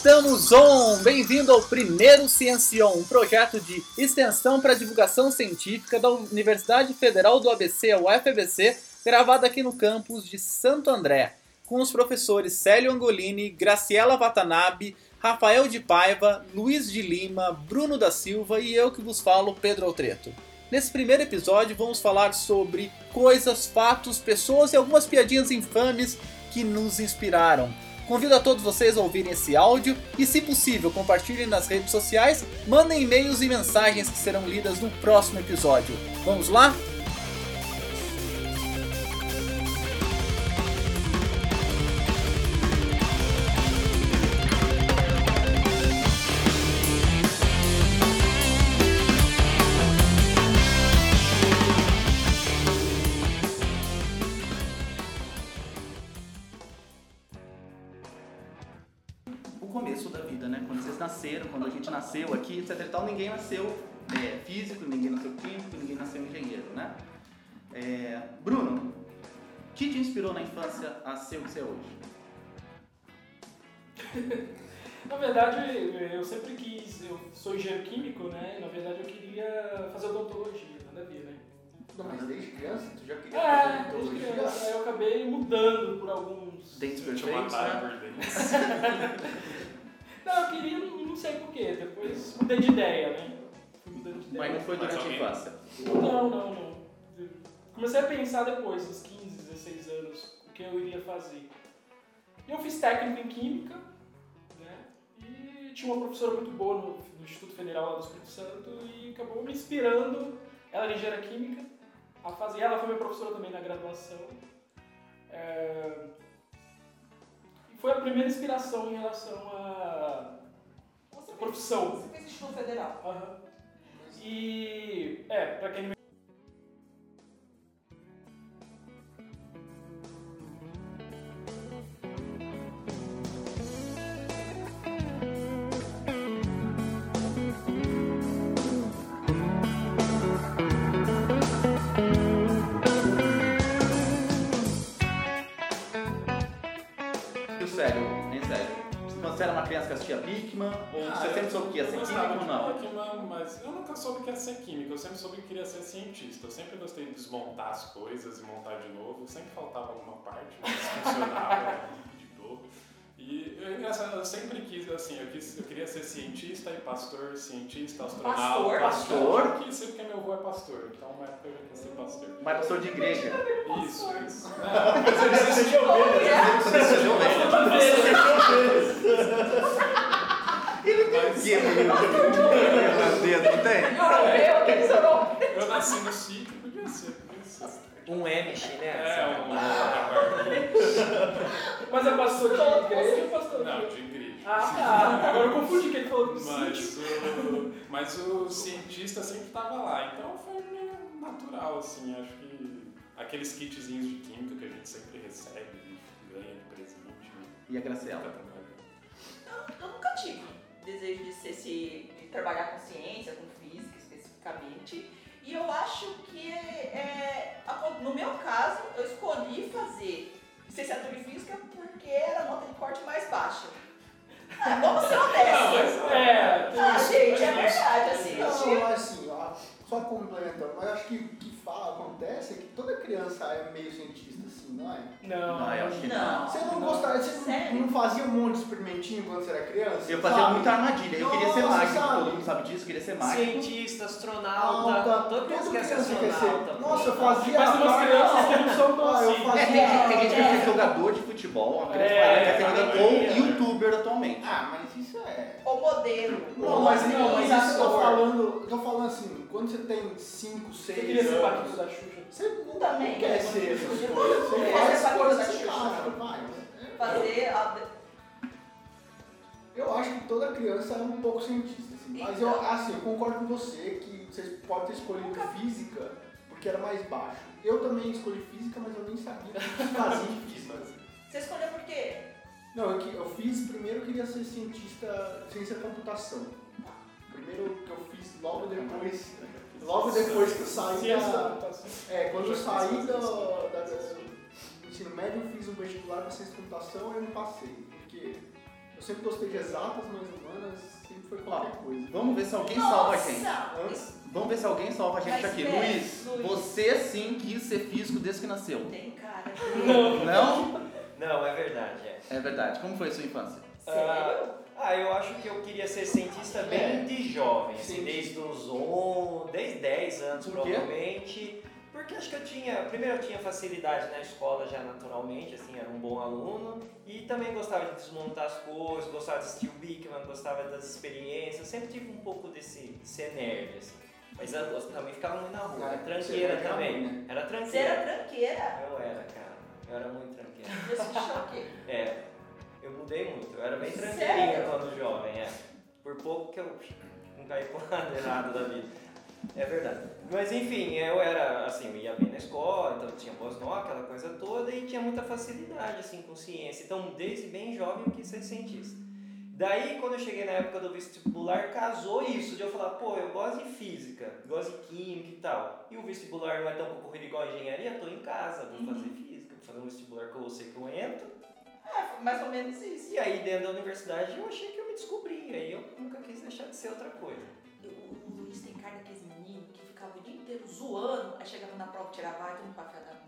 Estamos on! Bem-vindo ao primeiro Ciencion, um projeto de extensão para divulgação científica da Universidade Federal do ABC, a UFABC, gravado aqui no campus de Santo André, com os professores Célio Angolini, Graciela Watanabe, Rafael de Paiva, Luiz de Lima, Bruno da Silva e eu que vos falo, Pedro Altreto. Nesse primeiro episódio vamos falar sobre coisas, fatos, pessoas e algumas piadinhas infames que nos inspiraram. Convido a todos vocês a ouvirem esse áudio e, se possível, compartilhem nas redes sociais, mandem e-mails e mensagens que serão lidas no próximo episódio. Vamos lá? Gente nasceu aqui, etc e tal, ninguém nasceu é, físico, ninguém nasceu químico, ninguém nasceu engenheiro, né? É, Bruno, o que te inspirou na infância a ser o que você é hoje? Na verdade, eu sempre quis, eu sou engenheiro químico, né? Na verdade, eu queria fazer odontologia, nada a ver, né? Não, mas desde criança tu já queria É, fazer desde odontologia? criança. Aí eu acabei mudando por alguns. Dentes perfeitos, né? Não, eu queria, não, não sei porquê. Depois mudei de ideia, né? Fui mudando de ideia. Mas não foi durante a infância. Não, não, não. Comecei a pensar depois, uns 15, 16 anos, o que eu iria fazer. E eu fiz técnico em Química, né? E tinha uma professora muito boa no, no Instituto Federal lá do Espírito Santo e acabou me inspirando, ela era engenheira química, a fazer. Ela foi minha professora também na graduação. É, foi a primeira inspiração em relação à profissão. Você fez Instituto Federal. Aham. E, é, pra quem mas eu nunca soube que ia ser químico, eu sempre soube que queria ser cientista. Eu sempre gostei de desmontar as coisas e montar de novo. Sempre faltava alguma parte, mas funcionava, muito de boa. E eu, engraçado, eu sempre quis, assim, eu, quis, eu queria ser cientista e pastor, cientista, astronauta. Pastor? Pastor? Eu quis ser porque meu avô é pastor, então uma época eu já quis ser pastor. Mas pastor de igreja. Isso, isso. Não, mas eu. Mas Que menino de dedo, não tem? Europeu, aquele europeu. eu nasci no sítio, podia ser, ser. Um Amish, né? É, um barbinha. Mas é pastor de igreja ou pastor. Não, de igreja. Ah, tá. Agora eu confundi que ele falou do Mas sítio. o, mas o cientista sempre estava lá, então foi meio natural, assim, acho que aqueles kitzinhos de química que a gente sempre recebe e ganha de presente. E a Graciela? Trabalhando. Eu nunca tive desejo de, ser, se, de trabalhar com ciência, com física especificamente. E eu acho que, é, a- no meu caso, eu escolhi fazer licenciatura em física porque era a nota de corte mais baixa. Ah, vamos ser honestos. É, Ah, gente, é verdade, assim. Não, tinha- mas assim, ó, só complementando, mas eu acho que o que fala, acontece é que toda criança é meio cientista, assim, não é? não. Não, eu acho que Não. Você não gostaria, você Sério? não, não fazia um monte de experimentinho quando você era criança? Eu fazia sabe? muita armadilha. Eu queria ser Nossa, mágico, sabe? todo mundo sabe disso, eu queria ser mágico. Cientista, astronauta. Alta, Toda criança quer ser astronauta. ser. Nossa, eu fazia. Mas umas crianças que não são Ah, eu assim. É, fazia- tem, gente- tem gente que quer ser jogador de futebol, uma criança É, quer ser jogador é, ou é. youtuber atualmente. Ah, mas isso é. O modelo. Não, mas não, mas isso eu tô falando. Eu tô falando assim, quando você tem 5, 6 Você queria ser da Xuxa? Você não, Também. não quer ser essas coisas. Você Quer faz ser as coisas da você Xuxa. Fazer a... Eu acho que toda criança é um pouco cientista, assim. Mas eu, Então. assim, eu concordo com você que vocês podem ter escolhido Nunca- física porque era mais baixo. Eu também escolhi física, mas eu nem sabia o que fazia em física. Você escolheu por quê? Não, eu, que- eu fiz primeiro eu queria ser cientista, ciência da computação. Primeiro que eu fiz logo depois, logo depois que eu saí da da, é, quando eu saí isso. da, do ensino médio, eu fiz um vestibular para ciência da computação e eu não passei, porque Eu sempre gostei de exatas, mas humanas sempre foi qualquer coisa. Vamos ver se alguém salva a gente. Nossa! Vamos ver se alguém salva a gente Mas aqui. é, Luiz, Luiz. você sim quis ser físico desde que nasceu. tem cara. Não? Não, é verdade, é. É verdade. Como foi a sua infância? Sério? Ah, eu acho que eu queria ser cientista bem de jovem, assim, desde os 11, desde 10 anos Por provavelmente. Porque acho que eu tinha, primeiro eu tinha facilidade na escola já naturalmente, assim, era um bom aluno. E também gostava de desmontar as coisas, gostava de assistir o Bigman, gostava das experiências. Sempre tive um pouco desse de ser nerd, assim. Mas eu também ficava muito na rua, Ah, era tranqueira era também. ruim, né? Era Você tranqueira. era tranqueira? Eu era, cara. Eu era muito tranqueira. Esse choque. É, eu mudei muito. Eu era bem Sério? tranquilinho quando jovem, é. Por pouco que eu não caí pro lado errado da vida. É verdade. Mas enfim, eu era, assim, eu ia bem na escola, então eu tinha boas notas, aquela coisa toda, e tinha muita facilidade, assim, com ciência. Então, desde bem jovem, eu quis ser cientista. Daí, quando eu cheguei na época do vestibular, casou isso, de eu falar, pô, eu gosto de física, gosto de química e tal. E o vestibular não é tão concorrido igual a engenharia, tô em casa, vou fazer física, vou fazer um vestibular que eu sei que eu entro. É, foi mais ou menos isso. E aí, dentro da universidade, eu achei que eu me descobri. Aí eu nunca quis deixar de ser outra coisa. O Luiz tem cara daqueles meninos que ficava o dia inteiro zoando, aí chegava na prova, tirava e todo mundo pra ficar da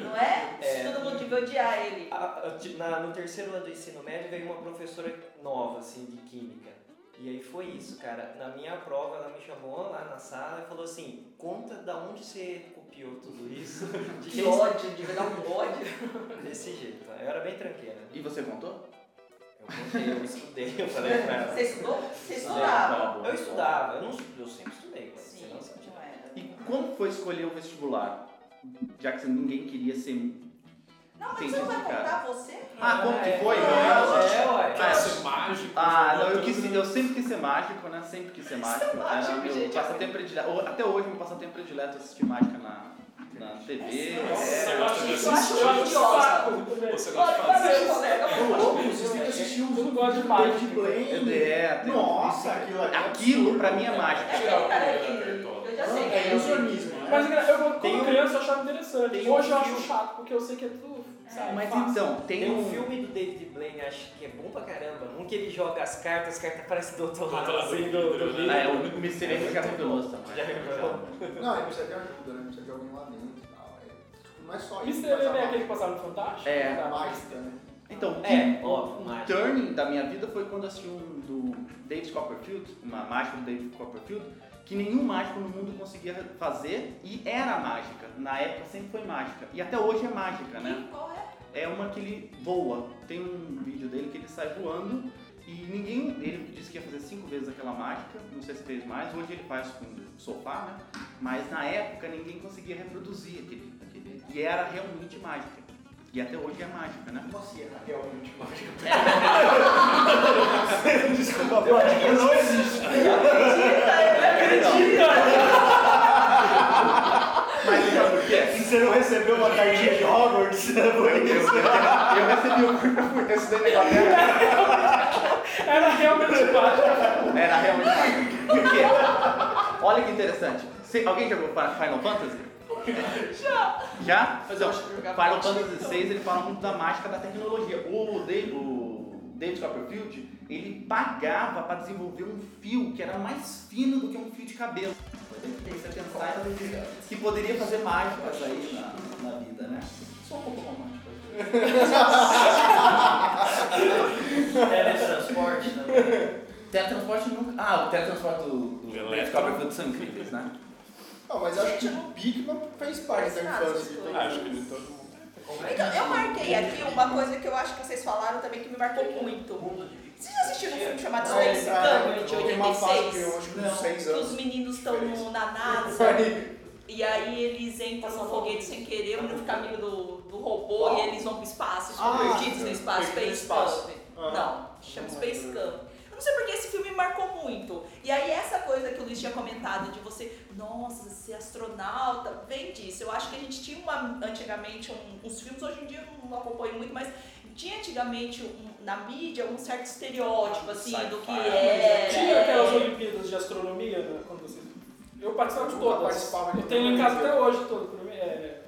Não é? É. Todo mundo devia odiar ele. A- a- na- no terceiro ano do ensino médio veio uma professora nova, assim, de química. E aí foi isso, cara. Na minha prova, ela me chamou lá na sala e falou assim: conta da onde você copiou tudo isso. De Que ódio, devia dar um ódio. Desse jeito. Eu era bem tranqueira. E você contou? Eu contei, eu estudei, eu falei com ela. Você estudou? Você estudava? Eu estudava, eu, não, eu sempre estudei, mas Sim, não sabia. E como foi escolher o vestibular? Já que ninguém queria ser. Não, mas Sim, você não vai contar você? Ah, como que É, foi? É, é, ué. Quer ser mágico? Ah, não, eu, quis, eu sempre quis ser mágico, né? Sempre quis ser mágico. mágico, Era meu gente. passatempo predileto. Até hoje, meu passatempo predileto é assistir mágica na, na TV. Nossa, Você É. gosta de acho, eu acho assistir? saco. Você gosta de fazer? vocês têm que assistir os Eu não gosto de do mágica. David Blaine. É, tem- Nossa, aquilo é Aquilo pra mim é mágica. É eu já sei É quem é. ilusionismo, né? Mas eu, quando Tem criança, eu achava interessante. tem Hoje eu acho chato, porque eu sei que é tudo. Sabe, Mas fácil. então, tem, Tem um um. filme do David Blaine, acho que é bom pra caramba. Um que ele joga as cartas, as cartas parecem doutorado, Doutorado assim, do do, do vidro, vidro. Ah, é, o Mr. M já revelou essa Já mágica. revelou. Não, ele precisa de ajuda, né? Precisa de alguém lá não é só isso. Mr. M é aquele que passava no Fantástico? É. Tá. mágica, né? Então, É, o- óbvio, o turning da minha vida foi quando assisti um do David Copperfield, uma mágica do David Copperfield, que nenhum mágico no mundo conseguia fazer e era mágica. Na época sempre foi mágica. E até hoje é mágica, né? Qual é? É uma que ele voa. Tem um vídeo dele que ele sai voando e ninguém. Ele disse que ia fazer cinco vezes aquela mágica, não sei se fez mais, hoje ele faz com o sofá, né? Mas na época ninguém conseguia reproduzir aquele, aquele. E era realmente mágica. E até hoje é mágica, né? Como assim? É realmente mágica. Desculpa, mágica não existe. Mas sabe por quê? Você não recebeu uma cartinha de Hogwarts? Eu, eu, eu, recebi o curso, eu estudei na Inglaterra, Era realmente mágica. era realmente mágica. Por quê? Olha que interessante. Cê- alguém jogou Final Fantasy? Já. Já? Eu jogava Final Fantasy. VI ele fala muito da mágica da tecnologia. O David, o David Copperfield ele pagava para desenvolver um fio que era mais fino do que um fio de cabelo. Você pensar que poderia fazer mágicas aí na, na vida, né? Sou um pouco romântico. Teletransporte também. Teletransporte nunca. Ah, o teletransporte do, do David Elétrico. Copperfield são incríveis, né? Não, mas acho que o Bigman fez parte da Faz infância de Acho que de todo mundo. Então, eu marquei aqui uma coisa que eu acho que vocês falaram também que me marcou muito. De Vocês já assistiram um filme chamado é, Space ah, Camp, de que eu 86? acho que uns 6 Que os meninos estão no- na NASA e aí eles entram no foguete sem querer, o menino fica amigo do, do robô e eles vão pro espaço, ficam Ah, perdidos no espaço, no Space. Camp. Ah. Não, chama Space lembro. Camp. Não sei porque esse filme me marcou muito. E aí essa coisa que o Luiz tinha comentado de você, nossa, ser astronauta, vem disso. Eu acho que a gente tinha uma, antigamente um, uns filmes, hoje em dia eu não acompanho muito, mas tinha antigamente um- na mídia um certo estereótipo, assim, do que era. Tinha aquelas Olimpíadas de Astronomia, né, quando vocês... Eu participava de todas. participava de Eu tenho em casa até hoje todo. É,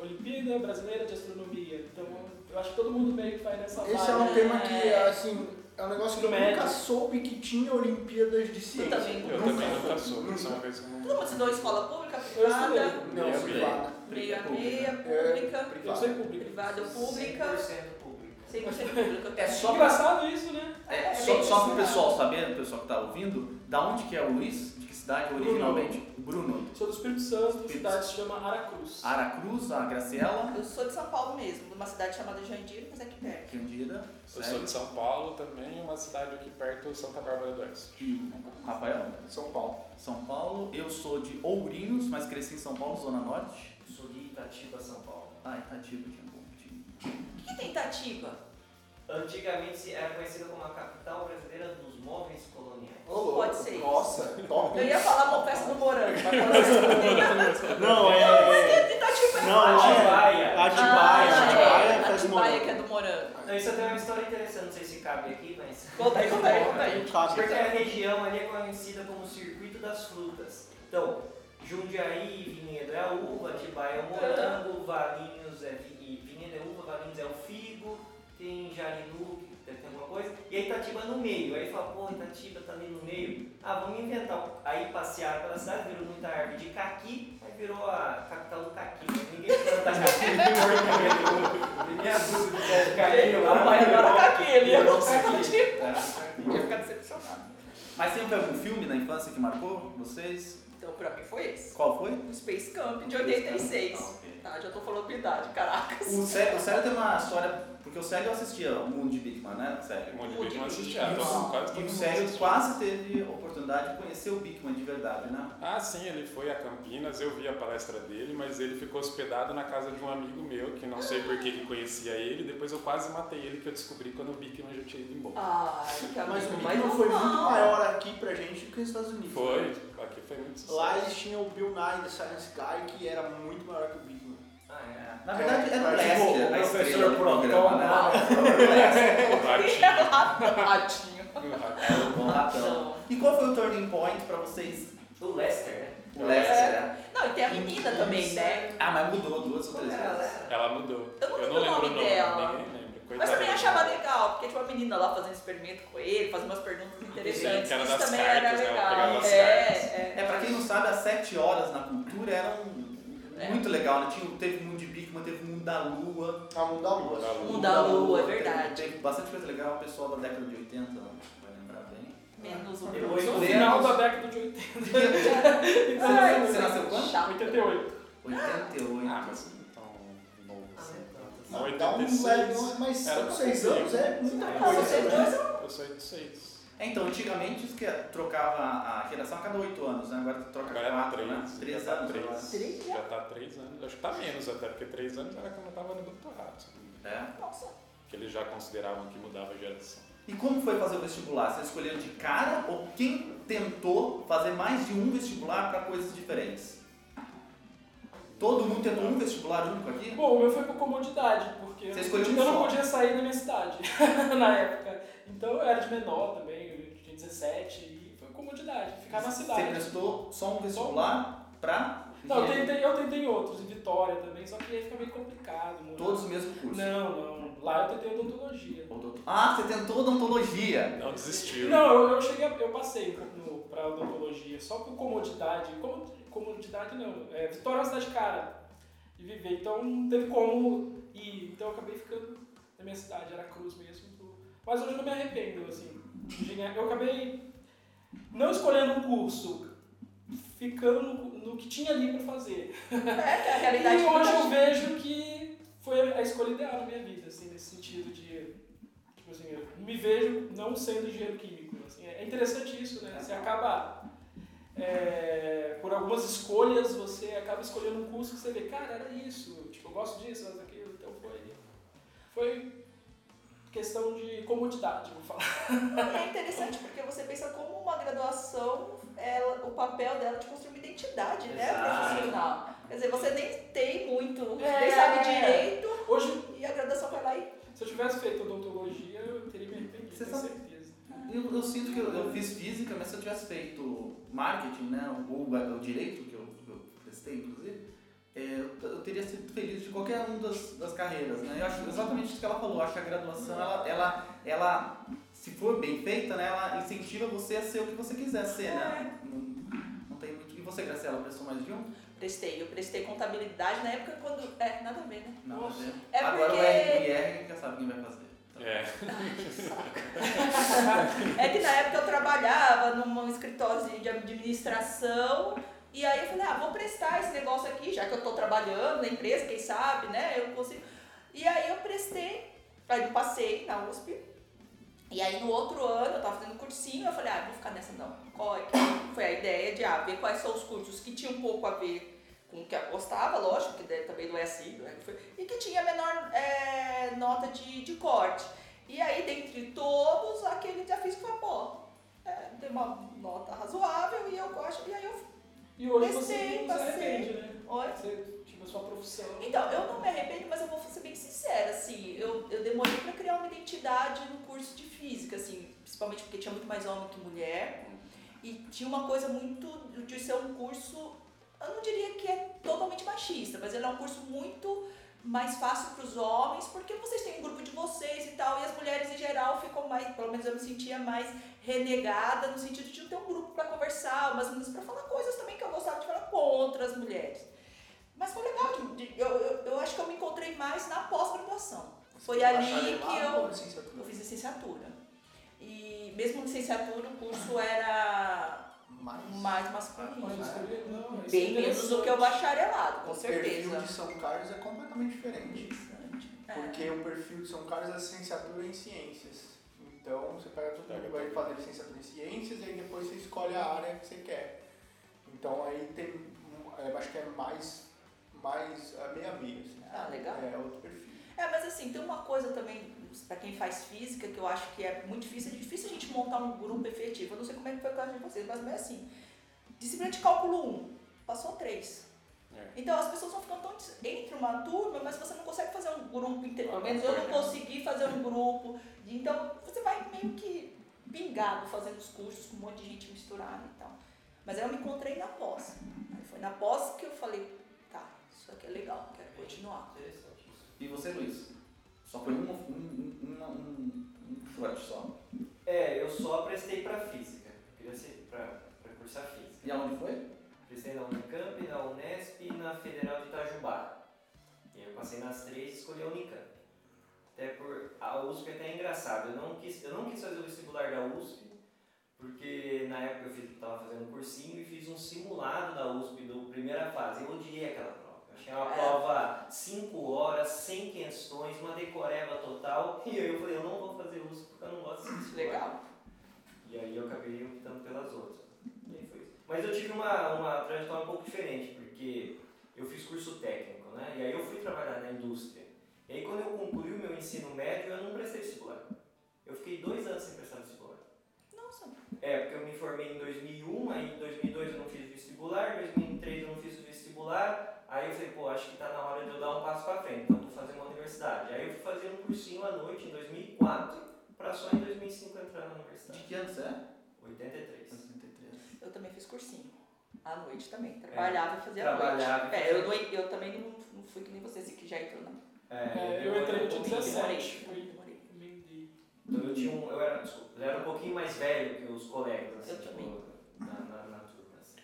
Olimpíada Brasileira de Astronomia. Então, eu acho que todo mundo meio que vai nessa Esse é um tema que, É. assim, é um negócio que eu Médio. nunca soube que tinha Olimpíadas de ciência. também Eu Nunca também nunca soube, isso é uma coisa que eu Todo não... mundo estudou em escola pública, Eu privada, estudei. Não, Meia privada. meia Pública. meia, É, pública, Eu privada. sei pública. privada ou pública, 100% público. 100% pública. É só Engraçado isso, né? é, É só, só pro pessoal saber, o pessoal que tá ouvindo, da onde que é o Luiz? De cidade originalmente? Bruno. Sou do Espírito Santo, Espírito cidade que se chama Aracruz. Aracruz, a Graciela, Eu sou de São Paulo mesmo, de uma cidade chamada Jandira, mas é aqui perto. Candida, Eu sou de São Paulo também, uma cidade aqui perto, Santa Bárbara do Oeste. e o Rafael. São Paulo. São Paulo. Eu sou de Ourinhos, mas cresci em São Paulo, Zona Norte. Sou de Itatiba, São Paulo. Ah, Itatiba tinha um bom. O que tem Itatiba? Antigamente era conhecida como a capital brasileira dos móveis coloniais. Louco. Pode ser isso. Nossa, top. Eu ia falar uma festa do morango, mas quando você Não, é. Itatiba Não, é. Atibaia. Atibaia. Ah, Atibaia é. Atibaia morango. que é do morango. Não, isso é uma história interessante, não sei se cabe aqui, mas. Conta aí, conta aí, conta aí. Porque a região ali é conhecida como Circuito das Frutas. Então, Jundiaí Vinhedo é a uva, Atibaia é o morango, Valinhos é vi- Vinhedo é uva, Valinhos é o figo, tem Jarinu, deve ter alguma coisa, e aí Itatiba no meio. Aí fala, pô, Itatiba tá ali no meio. Ah, vamos inventar. Aí passearam pela cidade, virou muita árvore de caqui, aí virou a capital do caqui. Mas ninguém planta caqui. Ninguém abusa de de caqui. Lá, pai agora tá aqui, ele ia não caqui. Ia ficar decepcionado. Mas tem algum filme na infância que marcou vocês? Então, pra mim foi esse. Qual foi? O Space Camp de 86. Ah. Tá, já tô falando com idade, caracas. O Célio, o Célio tem uma história, porque o Célio assistia o Mundo de Bigman, né, Célio? Um monte de difícil. assistia, E todo- o- quase E o mundo Célio quase teve a oportunidade de conhecer o Bigman de verdade, né? Ah, sim, ele foi a Campinas, eu vi a palestra dele, mas ele ficou hospedado na casa de um amigo meu, que não sei por que que conhecia ele, depois eu quase matei ele, que eu descobri quando o Bickman já tinha ido embora. Ai, que Mas o Bigman foi muito maior aqui pra gente do que nos Estados Unidos. Foi, né? aqui foi muito sucesso. Lá eles tinham o Bill Nye, The Science Guy, que era muito maior que o Bigman. Ah, é. Na verdade, era o É, Lester, o professor do programa, né? O ratinho. O ratão. E qual foi o turning point pra vocês? O Lester, né? O Lester, né? Não, e tem a menina também, né? Ah, mas mudou duas ou três vezes. Ela mudou. Eu não Eu lembro não o lembro o nome dela. ninguém. Mas também achava legal, porque tinha uma menina lá fazendo experimento com ele, fazendo umas perguntas interessantes. Isso também cartas, era né? Legal. as É, é. É, pra quem não sabe, às sete horas na cultura era um... É. muito legal, né? Tinha, teve o Mundo de Bigman, teve o Mundo da Lua. A Mundo da Lua. Mundo da Lua, é teve- verdade. Teve bastante coisa legal, o pessoal da década de 80 vai lembrar bem. Menos um. Depois No final da década de 80. Ai, Você nasceu quando? chato. 88. 88. Ah, mas Não, Dá um 86. velho, mas Era 5, 6 anos é muita Ah, coisa. você né? Eu sou de 6. É, então, antigamente isso que trocava a geração a cada 8 anos, né? Agora troca Agora é 4, né? 3. 3 já tá anos 3. agora. Três? Já tá 3 anos. Acho que tá menos até, porque 3 anos era quando eu tava no doutorado. É. Nossa. Que eles já consideravam que mudava a geração. E como foi fazer o vestibular? Vocês escolheram de cara ou quem tentou fazer mais de um vestibular para coisas diferentes? Todo mundo tentou um vestibular único aqui? Bom, o meu foi por comodidade, porque Você um eu não podia sair da minha cidade na época. Então eu era de menor também, eu tinha 17 e foi comodidade, ficar na Você cidade. prestou só um vestibular para Não, eu tentei, eu tentei outros, em Vitória também, só que aí fica meio complicado. morar. todos o mesmo curso? Não, não. Lá eu tentei odontologia. Odonto- Ah, você tentou odontologia. Não desistiu. Não, eu, eu cheguei, a- eu passei no, pra odontologia, só por comodidade. Como, comodidade não. É, Vitória é uma cidade cara de viver, então não teve como ir. Então eu acabei ficando na minha cidade, era Cruz mesmo. Mas hoje eu não me arrependo, assim. Eu acabei não escolhendo um curso, ficando no, no que tinha ali pra fazer. É, que a realidade E hoje eu vejo que foi a escolha ideal na minha vida, assim, nesse sentido de. Tipo assim, eu me vejo não sendo engenheiro químico. Assim, é interessante isso, né? Você acaba. É, por algumas escolhas, você acaba escolhendo um curso que você vê, cara, era isso, tipo, eu gosto disso, daquilo, então foi. Foi questão de comodidade, vou falar. É interessante porque você pensa como uma graduação, ela, o papel dela é de construir uma identidade, né, profissional. Quer dizer, você nem tem muito, É. nem sabe direito, Hoje, e a graduação vai lá e se eu tivesse feito odontologia, eu teria me arrependido, Você com sabe- certeza. Eu, eu sinto que eu, eu fiz física, mas se eu tivesse feito marketing, né, ou o direito, que eu, que eu prestei, inclusive, é, eu, teria sido feliz de qualquer uma das, das carreiras, né? Eu acho exatamente isso que ela falou. Eu acho que a graduação, ela, ela, ela, se for bem feita, né, ela incentiva você a ser o que você quiser ser, né? Não, não tem muito. E você, Graciela, prestou mais de um? Prestei, eu prestei contabilidade na época quando. É, nada a ver, né? Não, Nossa. né? É Agora porque- o RR, a gente já sabe quem vai fazer. É. É que na época eu trabalhava num escritório de administração e aí eu falei, ah, vou prestar esse negócio aqui, já que eu tô trabalhando na empresa, quem sabe, né? Eu consigo. E aí eu prestei, aí eu passei na USP. E aí no outro ano eu tava fazendo cursinho, eu falei, ah, vou ficar nessa não. Qual é foi a ideia de ah, ver quais são os cursos que tinham um pouco a ver com o que eu gostava, lógico, que também não é assim, não é e que tinha menor é, nota de, de corte. E aí, dentre todos, aquele desafio foi, pô, é, tem uma nota razoável e eu gosto. E aí eu. E hoje você não se arrepende, né? Oi? Você tinha a sua profissão. Então, eu não me arrependo, mas eu vou ser bem sincera, assim, eu, eu demorei pra criar uma identidade no curso de física, assim, principalmente porque tinha muito mais homem que mulher. E tinha uma coisa muito de ser um curso, eu não diria que é totalmente machista, mas ele é um curso muito mais fácil para os homens, porque vocês têm um grupo de vocês e tal, e as mulheres em geral ficam mais, pelo menos eu me sentia mais renegada no sentido de não ter um grupo para conversar, umas meninas para falar coisas também que eu gostava de falar contra as mulheres. Mas foi legal, eu, eu, eu acho que eu me encontrei mais na pós-graduação. Foi ali que eu eu fiz licenciatura. E mesmo licenciatura, o curso era Mais. mais masculino. Mas escolher, não, Bem é menos do que o bacharelado, com O perfil certeza. de São Carlos é completamente diferente. É. Porque o perfil de São Carlos é licenciatura em ciências. Então você pega todo Pega mundo vai tudo. fazer licenciatura em ciências e aí depois você escolhe a área que você quer. Então aí tem, um- eu acho que é mais, mais a meia meia. Assim. Ah, legal. É outro perfil. É, mas assim, tem uma coisa também, pra quem faz física, que eu acho que é muito difícil, é difícil a gente montar um grupo efetivo. Eu não sei como é que foi o caso de vocês, mas é assim. Disciplina de cálculo 1, passou 3. É. Então as pessoas vão ficando tão entre uma turma, mas você não consegue fazer um grupo inteiro. Pelo menos eu não né? consegui fazer um grupo. Então você vai meio que pingado fazendo os cursos com um monte de gente misturada e tal. Mas aí eu me encontrei na pós. Aí foi na pós que eu falei, tá, isso aqui é legal, quero continuar. E você, Luiz? Só foi um, um, um, um, um short só. É, eu só prestei pra física. Eu queria ser pra cursar física. E aonde foi? Prestei na Unicamp, na Unesp e na Federal de Itajubá. E eu passei nas três e escolhi a Unicamp. Até por. A USP até é engraçado. Eu não quis, eu não quis fazer o vestibular da USP, porque na época eu fiz, tava fazendo um cursinho e fiz um simulado da USP do primeira fase. Eu odiei aquela prova. Achei uma É. prova 5 horas, sem questões, uma decoreba total. E aí eu falei, eu não vou fazer USP porque eu não gosto vestibular. Legal. E aí eu acabei optando pelas outras. E aí foi isso. Mas eu tive uma, uma trajetória um pouco diferente, porque eu fiz curso técnico, né? E aí eu fui trabalhar na indústria. E aí quando eu concluí o meu ensino médio, eu não prestei vestibular. Eu fiquei dois anos sem prestar vestibular. Nossa, É, porque eu me formei em 2001, aí em 2002 eu não fiz vestibular, em 2003 eu não fiz o vestibular, aí eu falei, pô, acho que tá na hora de eu dar um passo pra frente, então vou fazer uma universidade. Aí eu fui fazer um cursinho à noite em 2004, pra só em 2005 entrar na De universidade. que ano você é? 83. 63. eu também fiz cursinho. À noite também. Trabalhava e fazia à Trabalhava noite. e É, fazia- eu, não, eu também não, não fui que nem vocês que já entrou, não. É, eu entrei, eu tinha um pouquinho. 17. Foi Demorei. emendei. Então eu tinha um, eu era, desculpa, eu era um pouquinho mais velho que os colegas, assim, Eu tipo, também. na, na, na turma, assim.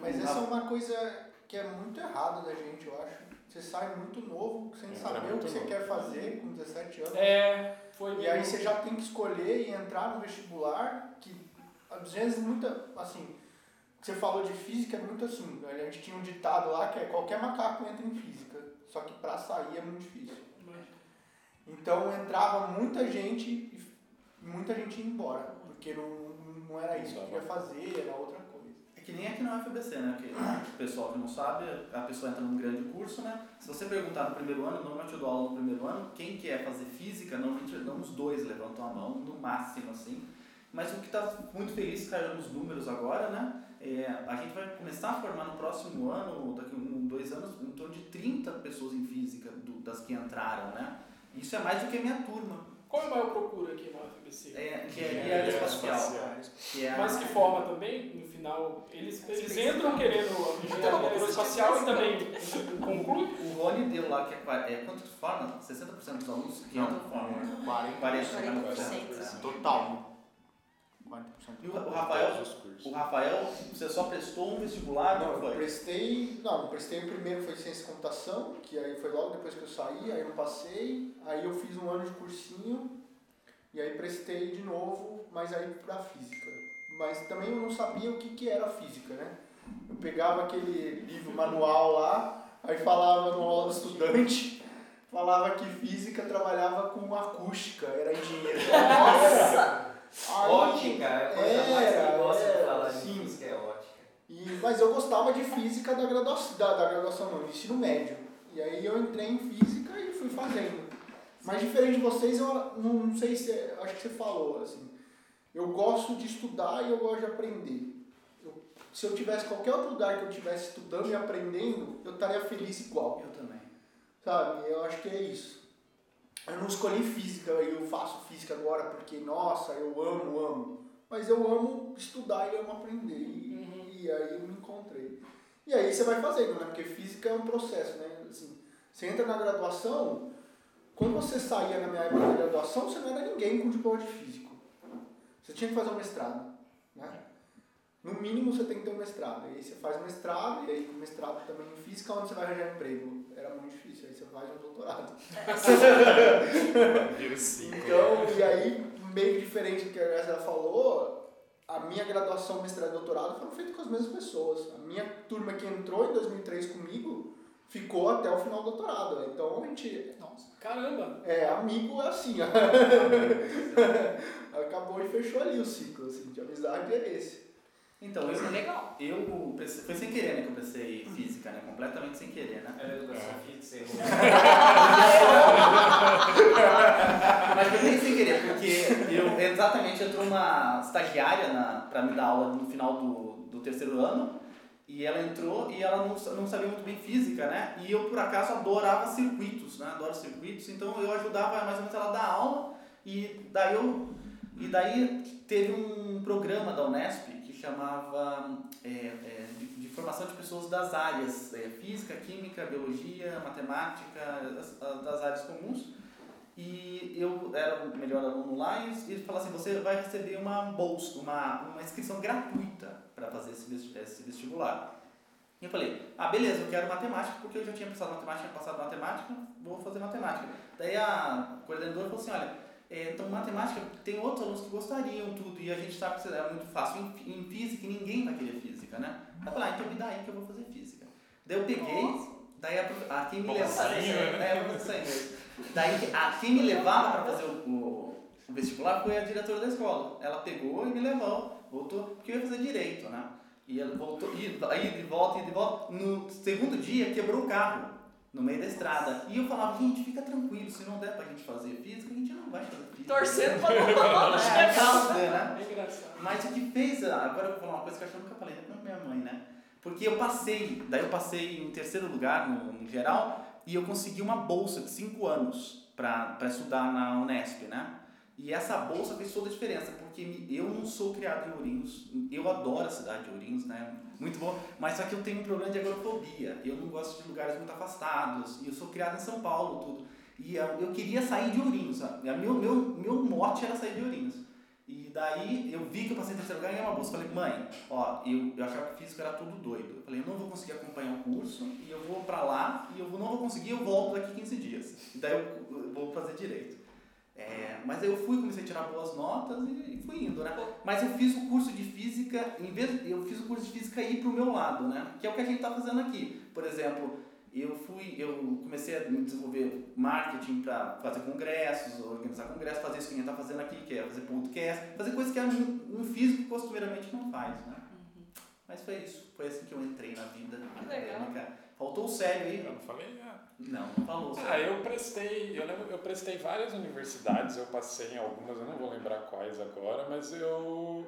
Mas essa é uma coisa que é muito errada da gente, eu acho. Você sai muito novo, sem Entra saber o muito que você novo. quer fazer com 17 anos. É, foi E aí você já tem que escolher e entrar no vestibular, que às vezes muita, assim, você falou de física é muito assim, a gente tinha um ditado lá que é qualquer macaco entra em física, só que pra sair é muito difícil. Então entrava muita gente e muita gente ia embora, porque não, não era isso que queria fazer, era outra coisa. É que nem aqui no FBC, né? Que o pessoal que não sabe, a pessoa entra num grande curso, né? Se você perguntar no primeiro ano, normalmente eu dou aula no primeiro ano, quem quer fazer física, normalmente não os dois levantam a mão, no máximo, assim. Mas o que está muito feliz, caiu nos números agora, né? É, a gente vai começar a formar no próximo ano, daqui a um, dois anos, em torno de 30 pessoas em física do- das que entraram, né? Isso é mais do que a minha turma, Qual é a maior procura aqui no FBC? é, que é Engenharia aeroespacial. espacial. Que é Mas que forma também, no final, eles, eles entram querendo engenharia aeroespacial e também deu lá que é, é quanto que forma? 60% dos alunos que entram formam. né? 40, 40, 40%. É. Total. 40%. E o, o Rafael, o Rafael, você só prestou um vestibular, Não, não eu foi? prestei. Não, eu prestei o primeiro foi ciência e computação, que aí foi logo depois que eu saí, aí eu passei, aí eu fiz um ano de cursinho, e aí prestei de novo, mas aí pra física. Mas também eu não sabia o que, que era física, né? Eu pegava aquele livro manual lá, aí falava no aula do estudante, falava que física trabalhava com acústica, era engenheiro. Nossa! Aí- Ótica, é a coisa mais que eu gosto de era, falar de sim. física é ótica. E, mas eu gostava de física da graduação, da, da graduação não, do ensino médio. E aí eu entrei em física e fui fazendo. Mas diferente de vocês, eu não, não sei se, acho que você falou, assim, eu gosto de estudar e eu gosto de aprender. Eu- se eu tivesse qualquer outro lugar que eu estivesse estudando e aprendendo, eu estaria feliz igual. Eu também. Sabe? Eu acho que é isso. Eu não escolhi física e eu faço física agora porque, nossa, eu amo, amo. Mas eu amo estudar e amo aprender. E, e aí eu me encontrei. E aí você vai fazendo, né? Porque física é um processo, né? Assim, você entra na graduação, quando você saía na minha época da graduação, você não era ninguém com diploma de físico. Você tinha que fazer um mestrado, né? No mínimo você tem que ter um mestrado. E aí você faz um mestrado, e aí mestrado também em física, onde você vai arranjar emprego? Era muito difícil, aí você faz um doutorado. Vira cinco. Então, e aí, meio diferente do que a Graça falou, a minha graduação, mestrado e doutorado foram feitos com as mesmas pessoas. A minha turma que entrou em 2003 comigo ficou até o final do doutorado. Então, a gente Nossa, caramba! é amigo é assim. Acabou e fechou ali o ciclo, assim, de amizade é esse. Então, eu, legal. eu foi sem querer né, que eu prestei física, né? Completamente sem querer, né? Era educação física, você errou. Mas foi bem sem querer, porque eu exatamente entrou uma estagiária na, pra me dar aula no final do, do terceiro ano. E ela entrou e ela não, não sabia muito bem física, né? E eu, por acaso, adorava circuitos, né? Adoro circuitos. Então, eu ajudava mais ou menos ela a dar aula. E daí, eu, e daí teve um programa da Unesp que chamava é, é, formação de pessoas das áreas é, física, química, biologia, matemática, das, das áreas comuns. E eu era o melhor aluno lá e ele falou assim, você vai receber uma bolsa, uma, uma inscrição gratuita para fazer esse vestibular. E eu falei, ah, beleza, eu quero matemática, porque eu já tinha passado matemática, tinha passado matemática, vou fazer matemática. Daí a coordenadora falou assim, olha, é, então matemática, tem outros alunos que gostariam tudo, e a gente sabe que é muito fácil em, em física e ninguém vai querer física, né? Eu falei, ah, então me dá aí que eu vou fazer física. Daí eu peguei, daí a, prof- a quem me levava... Né? É, bonzinho mesmo. Daí a quem me levava para fazer o, o, o vestibular foi a diretora da escola. Ela pegou e me levou, voltou, porque eu ia fazer direito, né? E ela voltou, e aí de volta, e de volta. No segundo dia quebrou o carro no meio da estrada. E eu falava, gente, fica tranquilo, se não der pra gente fazer física, a gente não vai fazer física. Torcendo pra não É, calma, né? É engraçado. Mas o que fez, agora eu vou falar uma coisa que eu acho que eu nunca falei né? Porque eu passei, daí eu passei em terceiro lugar no, no geral e eu consegui uma bolsa de cinco anos pra pra estudar na Unesp, né? E essa bolsa fez toda a diferença, porque eu não sou criado em Ourinhos, eu adoro a cidade de Ourinhos, né? Muito bom, mas só que eu tenho um problema de agorafobia, eu não gosto de lugares muito afastados, e eu sou criado em São Paulo, tudo. E eu, eu queria sair de Ourinhos? Meu, meu, meu mote era sair de Ourinhos. E daí eu vi que eu passei em terceiro lugar e ganhei uma bolsa. Falei, mãe, ó, eu, eu achava que físico era tudo doido. Eu falei, eu não vou conseguir acompanhar o curso e eu vou pra lá e eu não vou conseguir, eu volto daqui 15 dias. E daí eu, eu vou fazer direito. É, mas aí eu fui, comecei a tirar boas notas e, e fui indo, né? Mas eu fiz o curso de física, em vez eu fiz o curso de física ir pro meu lado, né? Que é o que a gente tá fazendo aqui. Por exemplo, eu fui, eu comecei a me desenvolver marketing para fazer congressos, organizar congressos, fazer isso que a gente está fazendo aqui, que é fazer podcast, fazer coisas que um, um físico costumeiramente não faz, né? Mas foi isso, foi assim que eu entrei na vida acadêmica. Faltou o sério aí? Eu não falei. Não, não falou o Ah, sério. eu prestei, eu lembro, eu prestei várias universidades, eu passei em algumas, eu não vou lembrar quais agora, mas eu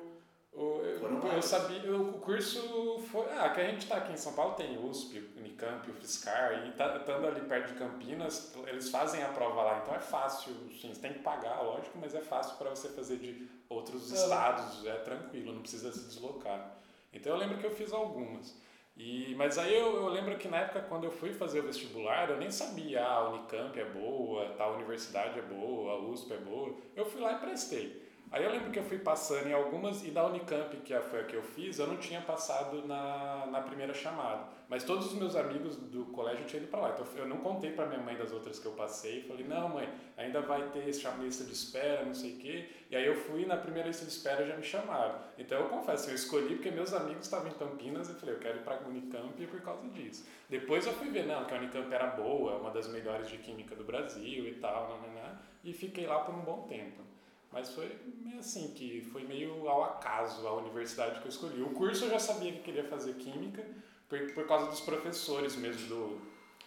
eu, Foram eu sabia, eu- o curso foi, ah, que a gente tá aqui em São Paulo tem USP, Unicamp, UFSCar, e tá, estando ali perto de Campinas, eles fazem a prova lá, então é fácil, sim, você tem que pagar, lógico, mas é fácil para você fazer de outros Ah. estados, é tranquilo, não precisa se deslocar. Então eu lembro que eu fiz algumas. E, mas aí eu, eu lembro que na época quando eu fui fazer o vestibular, eu nem sabia, ah, a Unicamp é boa, tal universidade é boa, a USP é boa. Eu fui lá e prestei. Aí eu lembro que eu fui passando em algumas, e da Unicamp, que foi a que eu fiz, eu não tinha passado na, na primeira chamada. Mas todos os meus amigos do colégio tinham ido para lá. Então eu não contei para minha mãe das outras que eu passei. Falei, não, mãe, ainda vai ter lista de espera, não sei o quê. E aí eu fui na primeira lista de espera já me chamaram. Então eu confesso, eu escolhi porque meus amigos estavam em Campinas e falei, eu quero ir para a Unicamp por causa disso. Depois eu fui ver, não, que a Unicamp era boa, uma das melhores de química do Brasil e tal, né, né, e fiquei lá por um bom tempo. Mas foi meio assim, que foi meio ao acaso a universidade que eu escolhi. O curso eu já sabia que queria fazer química, por, por causa dos professores mesmo do,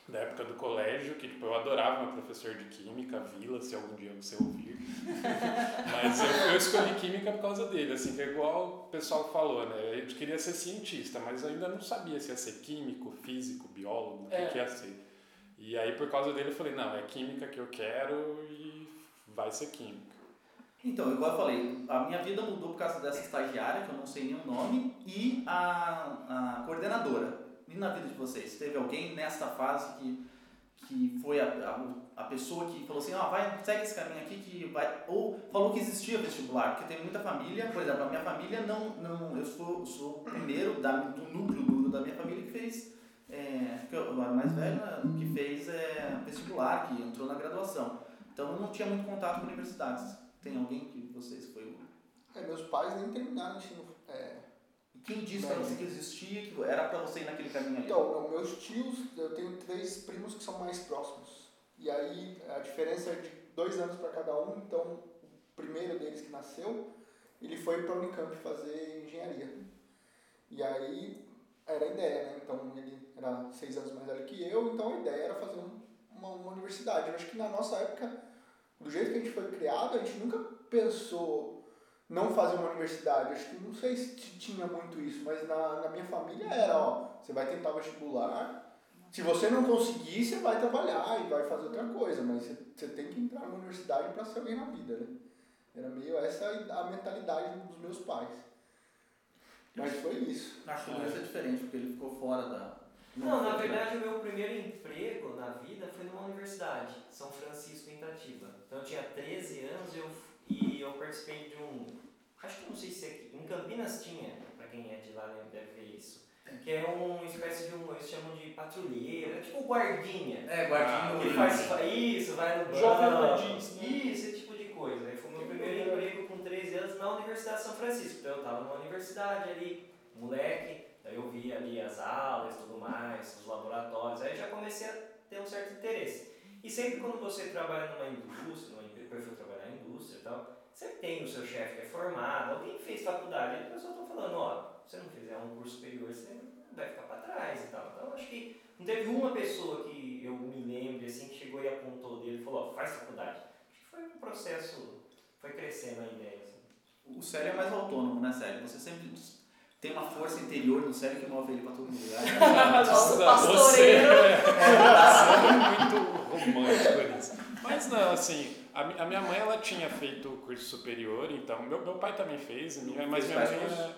da época do colégio, que tipo, eu adorava meu professor de química, Vila, se algum dia você ouvir. Mas eu, eu, escolhi química por causa dele, assim, que é igual o pessoal falou, né? Eu queria ser cientista, mas ainda não sabia se ia ser químico, físico, biólogo, o é. que, que ia ser. E aí por causa dele eu falei, não, é química que eu quero e vai ser química. Então, igual eu falei, a minha vida mudou por causa dessa estagiária, que eu não sei nem o nome, e a, a coordenadora. E na vida de vocês? Teve alguém nessa fase que, que foi a, a, a pessoa que falou assim, ó, oh, vai, segue esse caminho aqui que vai... Ou falou que existia vestibular, porque tem muita família, por exemplo, a minha família não... não eu sou, sou o primeiro da, do núcleo duro da minha família que fez... É, que eu, a mais velha que fez é, vestibular, que entrou na graduação. Então eu não tinha muito contato com universidades. Tem alguém que vocês foi o. É, meus pais nem terminaram o ensino. É, quem disse para você que existia, que era para você ir naquele caminho ali? Então, não, meus tios, eu tenho três primos que são mais próximos. E aí a diferença é de dois anos para cada um, então o primeiro deles que nasceu, ele foi para a Unicamp fazer engenharia. E aí era a ideia, né? Então ele era seis anos mais velho que eu, então a ideia era fazer uma, uma universidade. Eu acho que na nossa época do jeito que a gente foi criado, a gente nunca pensou não fazer uma universidade. Acho que não sei se tinha muito isso, mas na, na minha família era, ó, você vai tentar vestibular, se você não conseguir, você vai trabalhar e vai fazer outra coisa, mas você, você tem que entrar na universidade para ser alguém na vida, né? Era meio essa a mentalidade dos meus pais. Mas foi isso. Acho que é diferente, porque ele ficou fora da, não, na verdade, o meu primeiro emprego na vida foi numa universidade, São Francisco em Itatiba. Então eu tinha 13 anos eu, e eu participei de um. Acho que não sei se aqui. Em Campinas tinha, para quem é de lá deve ver isso. Que é uma espécie de um. Eles chamam de patrulheiro, é tipo guardinha. É, guardinha. Ah, que faz isso, vai no banco. Jovem Isso, esse tipo de coisa. Aí foi o meu primeiro emprego com 13 anos na Universidade de São Francisco. Então eu tava numa universidade ali, moleque Daí eu vi ali as aulas e tudo mais, os laboratórios, aí já comecei a ter um certo interesse. E sempre quando você trabalha numa indústria, numa empresa, eu fui trabalhar na indústria e tal, sempre tem o seu chefe que é formado, alguém que fez faculdade, e o pessoal está falando, ó, se você não fizer um curso superior, você vai ficar para trás e tal. Então acho que não teve uma pessoa que eu me lembre assim que chegou e apontou dele e falou, ó, faz faculdade. Acho que foi um processo, foi crescendo a ideia. Assim. O Célio é mais autônomo, né, Célio? Você sempre tem uma força interior no cérebro que move ele para todo lugar. Nossa, pastoreiro! É, é, muito romântico nisso. Mas não, assim, a, a, minha mãe ela tinha feito o curso superior, então meu, meu pai também fez, minha, mas minha mãe, é,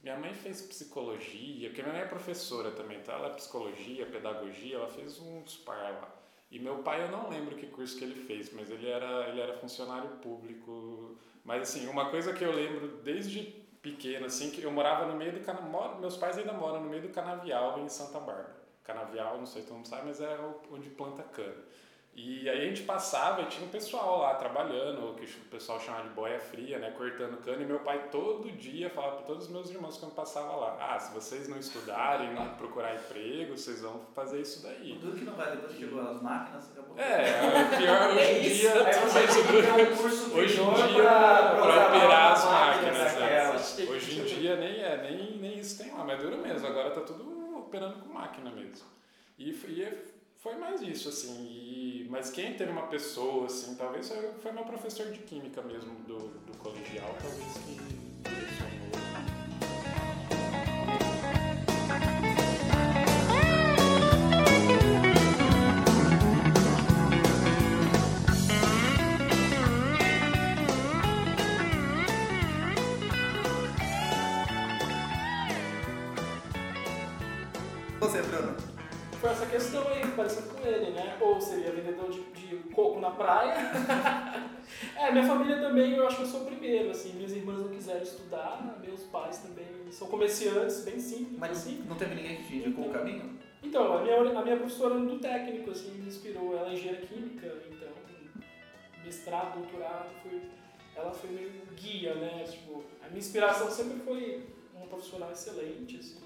minha mãe fez psicologia, porque minha mãe é professora também, então ela é psicologia, pedagogia, ela fez uns par lá. E meu pai eu não lembro que curso que ele fez, mas ele era, ele era funcionário público. Mas assim, uma coisa que eu lembro desde pequeno, assim, que eu morava no meio do canavial, meus pais ainda moram no meio do canavial em Santa Bárbara. Canavial, não sei se todo mundo sabe, mas é onde planta cana. E aí a gente passava e tinha um pessoal lá trabalhando, o que o pessoal chama de boia fria, né, cortando cana, e meu pai todo dia falava para todos os meus irmãos quando passava lá, ah, se vocês não estudarem, não procurar emprego, vocês vão fazer isso daí. Tudo que não vai depois que chegou as máquinas, acabou. É, pior hoje em dia, hoje em dia para operar as máquinas, né? hoje em dia nem é, nem, nem isso tem lá, mas dura mesmo, agora tá tudo operando com máquina mesmo. E, e é foi mais isso, assim. E, mas quem teve uma pessoa, assim, talvez foi meu professor de química mesmo do, do colegial, talvez que né? Ou seria vendedor de, de coco na praia. é, minha família também, eu acho que eu sou o primeiro, assim. Minhas irmãs não quiseram estudar, meus pais também são comerciantes, bem simples, Mas assim. não teve ninguém que te indicou o caminho? Então, a minha, a minha professora do técnico, assim, me inspirou. Ela é engenheira química, então, mestrado, doutorado, foi, ela foi meio guia, né? Tipo, a minha inspiração sempre foi um profissional excelente, assim.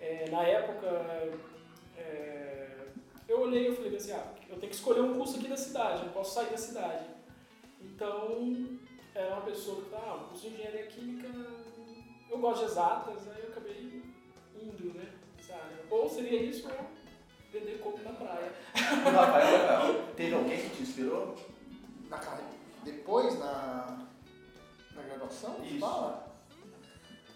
É, na época, é, eu olhei e falei assim, ah, eu tenho que escolher um curso aqui da cidade, eu não posso sair da cidade. Então, era uma pessoa que falava, ah, o curso de engenharia química, eu gosto de exatas, aí eu acabei indo, né? área. Ou seria isso ou vender coco na praia. Rafael, teve alguém que te inspirou? Na casa, depois, na, na graduação, Isso. fala?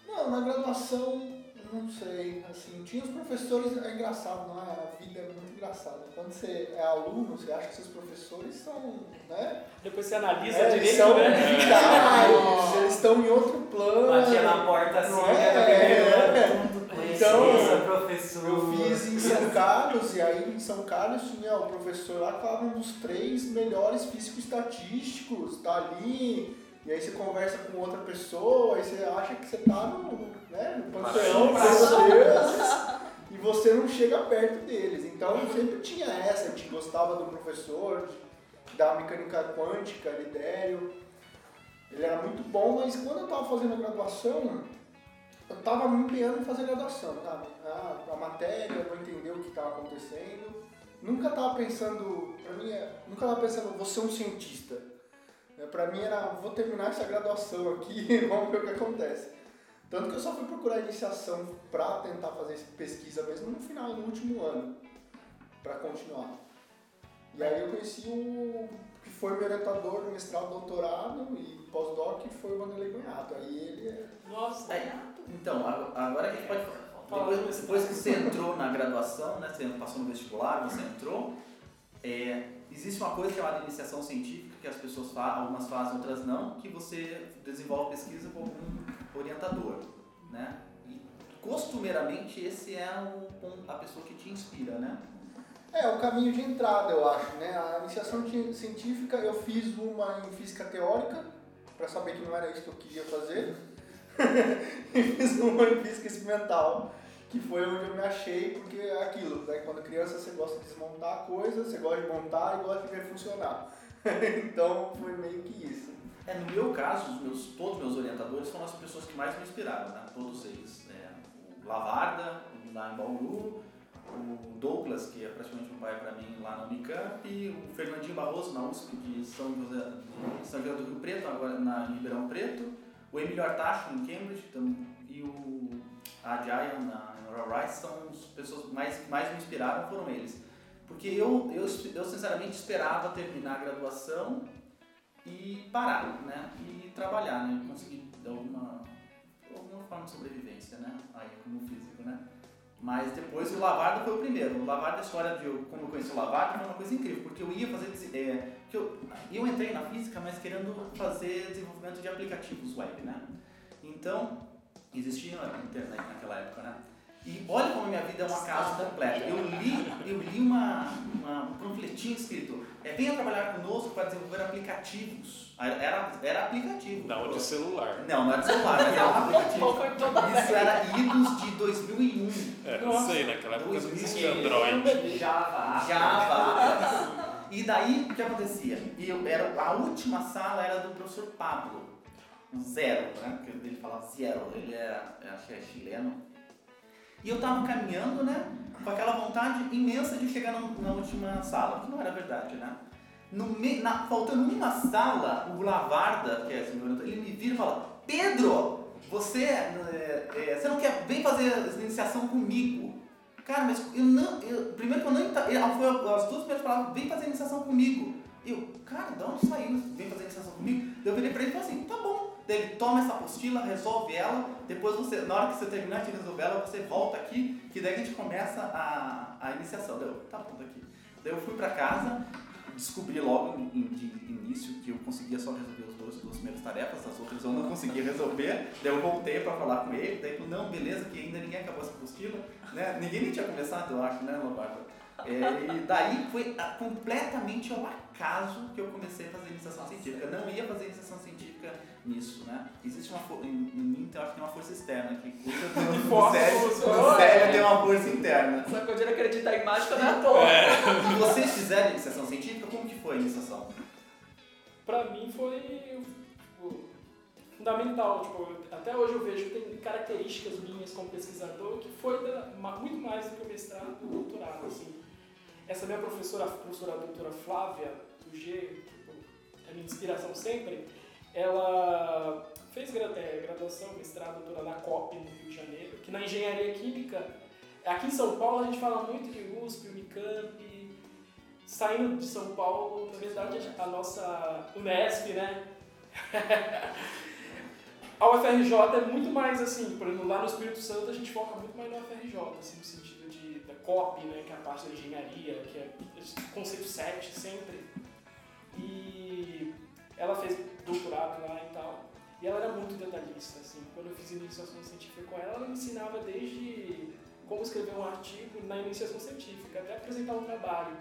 Não, na graduação, não sei, assim, tinha os professores, é engraçado, não é? A vida é muito engraçada. Quando você é aluno, você acha que seus professores são, né? Depois você analisa É, eles direito, são né? militares, eles estão em outro plano. Batia na porta assim, Não né? é? ano, tudo. Então. Eu fiz em São Carlos, e aí em São Carlos tinha o professor lá que falava um dos três melhores físico-estatísticos, tá ali, e aí você conversa com outra pessoa, aí você acha que você tá no, né, no panteão deuses, e você não chega perto deles. Então sempre tinha essa, a gente gostava do professor, da mecânica quântica, Lidério. Ele era muito bom, mas quando eu estava fazendo a graduação, eu estava me empenhando em fazer a graduação, sabe? Ah, a matéria, eu vou entender o que estava acontecendo. Nunca estava pensando, para mim, é- nunca estava pensando, vou ser um cientista. É, para mim era, vou terminar essa graduação aqui, vamos ver o que acontece. Tanto que eu só fui procurar iniciação para tentar fazer pesquisa mesmo no final, no último ano, para continuar. E aí eu conheci o que foi meu orientador no mestrado, doutorado e pós-doc, que foi o Vanderlei Cunhato. Aí ele é Nossa, É, então, a- agora a gente pode Depois, depois que você entrou na graduação, né, você passou no vestibular, você entrou, é, existe uma coisa chamada iniciação científica, que as pessoas fazem, algumas fazem, outras não, que você desenvolve pesquisa com algum orientador, né? E costumeiramente esse é o, a pessoa que te inspira, né? É, o caminho de entrada, eu acho, né? A iniciação ci- científica, eu fiz uma em física teórica, para saber que não era isso que eu queria fazer. e fiz uma em física experimental, que foi onde eu me achei, porque é aquilo, né? Quando criança você gosta de desmontar a coisa, você gosta de montar e gosta de ver funcionar. então foi meio que isso. É, no meu caso, os meus, todos os meus orientadores foram as pessoas que mais me inspiraram, né? Todos eles. É, o Lavarda, lá em Bauru, o Douglas, que é praticamente um pai para mim lá na Unicamp, o Fernandinho Barroso, na USP de São José, de São José do Rio Preto, agora na Ribeirão Preto, o Emílio Artacho, em Cambridge, e o a Jaya na Rural Rice são as pessoas que mais, mais me inspiraram, foram eles. Porque eu, eu, eu sinceramente esperava terminar a graduação e parar, né? E trabalhar, né? Conseguir alguma, alguma forma de sobrevivência, né? Aí como físico, né? Mas depois o Lavardo foi o primeiro. O Lavardo, a história de eu- como eu conheci o Lavardo foi uma coisa incrível, porque eu ia fazer. É, que eu, eu entrei na física, mas querendo fazer desenvolvimento de aplicativos web, né? Então, existia a internet naquela época, né? E olha como a minha vida é uma casa completa. Eu li, eu li uma, uma- um panfletinho escrito: é, venha trabalhar conosco para desenvolver aplicativos. Era, era aplicativo. Não, de celular. Não, não era de celular, mas era um aplicativo. Isso era idos de 2001. É, não sei, naquela época não existia Dois mil. Android. Java. Java. E daí, o que acontecia? Eu, era, a última sala era do professor Pablo. Um zero, né? Porque ele falava zero, ele era, acho que é chileno. E eu tava caminhando, né? Com aquela vontade imensa de chegar na, última sala, que não era verdade, né? Me, na, faltando uma sala, o Lavarda, que é orientador, ele me vira e fala: Pedro, você, é, é, você não quer vem fazer a iniciação comigo? Cara, mas eu não. Eu, primeiro que eu não. Ela foi as duas primeiras palavras: vem fazer a iniciação comigo. Eu, cara, de onde saiu? Vem fazer a iniciação comigo? Eu virei pra ele e falei assim: tá bom. Daí ele toma essa apostila, resolve ela. Depois você, na hora que você terminar de resolver ela, você volta aqui, que daí a gente começa a, a iniciação. Daí eu, tá tá aqui. Daí eu fui pra casa, descobri logo de início que eu conseguia só resolver os dois, duas primeiras tarefas, as outras eu não conseguia resolver. Daí eu voltei pra falar com ele, daí falou, não, beleza, que ainda ninguém acabou essa apostila, né? Ninguém nem tinha começado, eu acho, né, Lobato? É, e daí foi completamente ao acaso que eu comecei a fazer iniciação científica. Eu não ia fazer iniciação científica nisso, né? Existe uma força, em, em mim eu acho que tem uma força externa que cuida do, cérebro, o cérebro tem uma força interna. Só que o dia acreditar em mágica não é à toa. E vocês fizeram iniciação científica? Como que foi a iniciação? Pra mim foi tipo, fundamental. Tipo, até hoje eu vejo que tem características minhas como pesquisador que foi da- muito mais do que o mestrado e o doutorado. Assim. Essa minha professora, a professora doutora Flávia, do G, tipo, é a minha inspiração sempre, ela fez é, graduação, mestrado, doutorado na COP no Rio de Janeiro, que na engenharia química, aqui em São Paulo a gente fala muito de USP, Unicamp, saindo de São Paulo, na verdade a nossa Unesp, né? a UFRJ é muito mais assim, por exemplo, lá no Espírito Santo a gente foca muito mais na UFRJ, assim, no sentido de, da COP, né, que é a parte da engenharia, que é conceito 7 sempre. E ela fez doutorado lá e tal. E ela era muito detalhista, assim. Quando eu fiz iniciação científica com ela, ela me ensinava desde como escrever um artigo na iniciação científica, até apresentar um trabalho.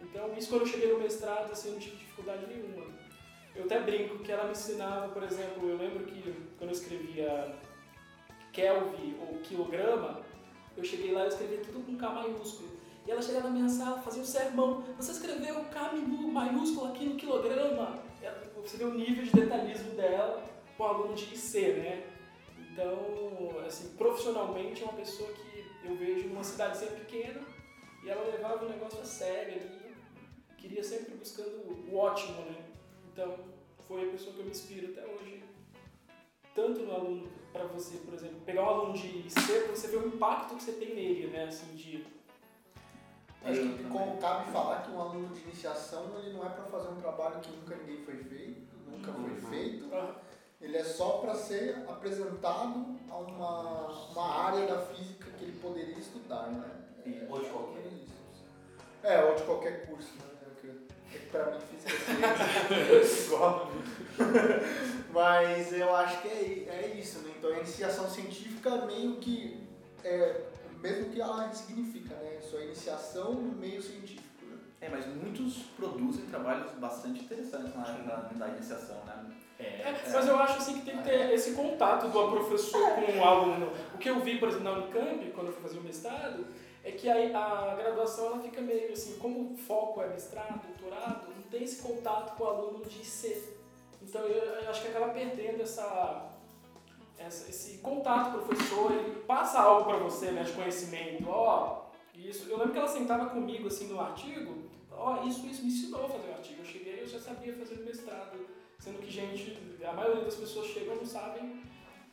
Então, isso quando eu cheguei no mestrado, assim, não tive dificuldade nenhuma. Eu até brinco que ela me ensinava, por exemplo, eu lembro que quando eu escrevia Kelvin ou quilograma, eu cheguei lá e escrevia tudo com K maiúsculo. E ela chegava na minha sala, fazia um sermão. Você escreveu K maiúsculo aqui no quilograma. Você vê o nível de detalhismo dela com aluno de IC, né? Então, assim, profissionalmente é uma pessoa que eu vejo numa cidadezinha pequena e ela levava o negócio a sério ali, queria sempre buscando o ótimo, né? Então, foi a pessoa que eu me inspiro até hoje. Tanto no aluno, para você, por exemplo, pegar um aluno de IC, você ver o impacto que você tem nele, né? Assim, de Acho que cabe falar que um aluno de iniciação ele não é para fazer um trabalho que nunca ninguém foi feito, nunca foi Uhum. feito. Ele é só para ser apresentado a uma, uma área da física que ele poderia estudar, né? E- ou de qualquer. É, isso. É, ou de qualquer curso, né? É que- É pra mim física é ciência. Mas eu acho que é, é isso, né? Então a iniciação científica meio que é mesmo que ela significa, né? Sua iniciação no meio científico, né? É, mas muitos produzem trabalhos bastante interessantes na área da, da iniciação, né? É, mas eu acho assim que tem que ter esse contato do professor com o aluno. O que eu vi, por exemplo, na Unicamp, quando eu fui fazer o mestrado, é que a, a graduação ela fica meio assim, como o foco é mestrado, doutorado, não tem esse contato com o aluno de IC. Então eu, eu acho que acaba perdendo essa, essa- esse contato com o professor, ele passa algo para você, né, de conhecimento. Ó, isso. Eu lembro que ela sentava comigo assim no artigo, ó, isso, isso me ensinou a fazer o artigo. Eu cheguei, eu já sabia fazer o mestrado. Sendo que, gente, a maioria das pessoas chegam e não sabem.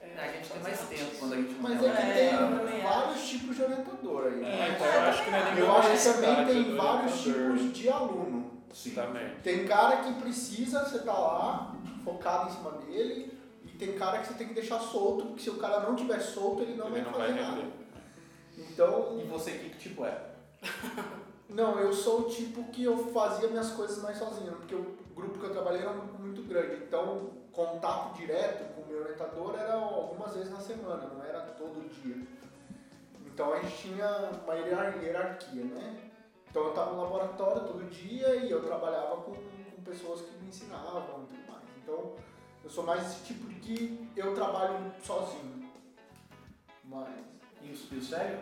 É, a gente tem mais tempo quando a gente Mas tem é que É, tem também vários tipos de orientador aí. É, então eu acho que é Eu acho que também tem vários orientador. tipos de aluno. Sim. Também. Tem cara que precisa, você tá lá, focado em cima dele, e tem cara que você tem que deixar solto, porque se o cara não tiver solto, ele não Ele vai não fazer vai nada. render. Então, E você, que tipo é? não, eu sou o tipo que eu fazia minhas coisas mais sozinho, porque o grupo que eu trabalhei era um grupo muito grande, então contato direto com o meu orientador era algumas vezes na semana, não era todo dia. Então a gente tinha uma hierar- hierarquia, né? Então eu estava no laboratório todo dia e eu trabalhava com, com pessoas que me ensinavam e tudo mais. Então eu sou mais esse tipo de que eu trabalho sozinho. Mas. E o, e o sério?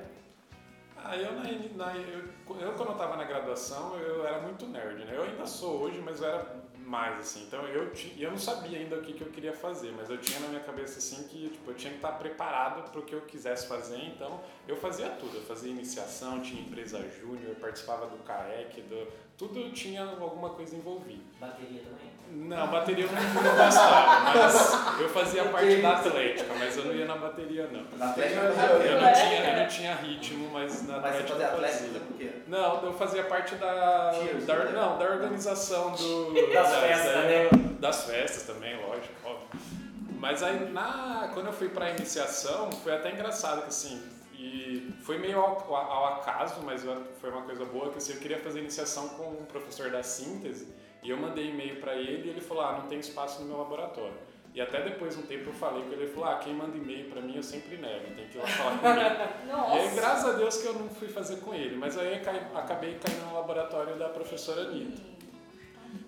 Ah, eu, na, na- eu, eu quando eu tava na graduação, eu era muito nerd, né? Eu ainda sou hoje, mas eu era mais, assim. Então eu, eu não sabia ainda o que, que eu queria fazer, mas eu tinha na minha cabeça, assim, que tipo, eu tinha que estar preparado para o que eu quisesse fazer. Então eu fazia tudo. Eu fazia iniciação, tinha empresa júnior, eu participava do CAEC, do, tudo tinha alguma coisa envolvida. Bateria também. Não, bateria eu não, não gostava, mas eu fazia parte da atlética, mas eu não ia na bateria, não. Na Atlética Eu eu não tinha, eu não tinha ritmo, mas na Mas você Atlética fazia eu Atlética fazia. por quê? Não, eu fazia parte da, Cheers, da né? não, da organização do Das da- festas, da- né? Das festas também, lógico, óbvio. Mas aí na quando eu fui pra iniciação, foi até engraçado que assim, e Foi meio ao, ao acaso, mas foi uma coisa boa que assim, eu queria fazer iniciação com um professor da síntese e eu mandei e-mail para ele e ele falou: "Ah, não tem espaço no meu laboratório". E até depois de um tempo eu falei com ele, ele falou: "Ah, quem manda e-mail para mim eu sempre nego, tem que ir lá falar comigo". Nossa. E aí, graças a Deus que eu não fui fazer com ele, mas aí acabei caindo no laboratório da professora Anitta.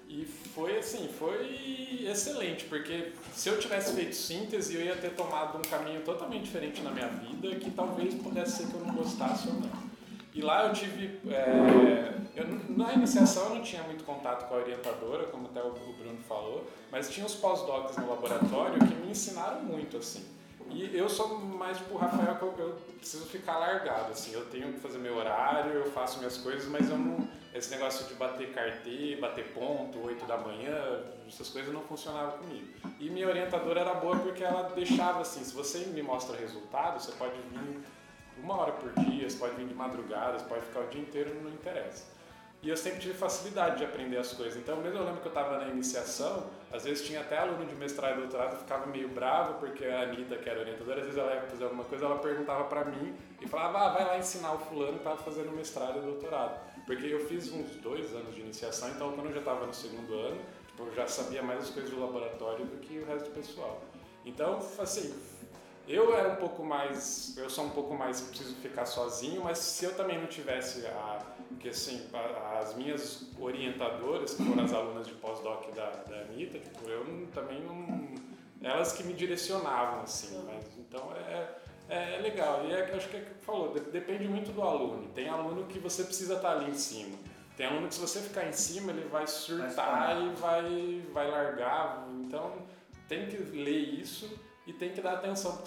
E foi assim, foi excelente, porque se eu tivesse feito síntese, eu ia ter tomado um caminho totalmente diferente na minha vida, que talvez pudesse ser que eu não gostasse ou não. E lá eu tive. é, eu na iniciação eu não tinha muito contato com a orientadora, como até o Bruno falou, mas tinha os pós-docs no laboratório que me ensinaram muito, assim. E eu sou mais tipo o Rafael, que eu, eu preciso ficar largado, assim. Eu tenho que fazer meu horário, eu faço minhas coisas, mas eu não. Esse negócio de bater cartê, bater ponto, 8 da manhã, essas coisas não funcionavam comigo. E minha orientadora era boa porque ela deixava assim: se você me mostra resultado, você pode vir uma hora por dia, você pode vir de madrugada, você pode ficar o dia inteiro, não interessa. E eu sempre tive facilidade de aprender as coisas. Então, mesmo eu lembro que eu estava na iniciação, às vezes tinha até aluno de mestrado e doutorado ficava meio bravo, porque a Anitta, que era orientadora, às vezes ela ia fazer alguma coisa, ela perguntava para mim e falava, ah, vai lá ensinar o fulano que estava fazendo mestrado e doutorado. Porque eu fiz uns dois anos de iniciação, então quando eu já estava no segundo ano, tipo, eu já sabia mais as coisas do laboratório do que o resto do pessoal. Então, assim, eu era um pouco mais, eu sou um pouco mais preciso ficar sozinho, mas se eu também não tivesse a, que assim, a- as minhas orientadoras, que foram as alunas de pós-doc da, da Anitta, tipo, eu não- também não, elas que me direcionavam assim, mas então é, é legal. E é, acho que é que falou, de- depende muito do aluno. Tem aluno que você precisa estar ali em cima. Tem aluno que se você ficar em cima, ele vai surtar espalhar. e vai, vai largar. Então tem que ler isso e tem que dar atenção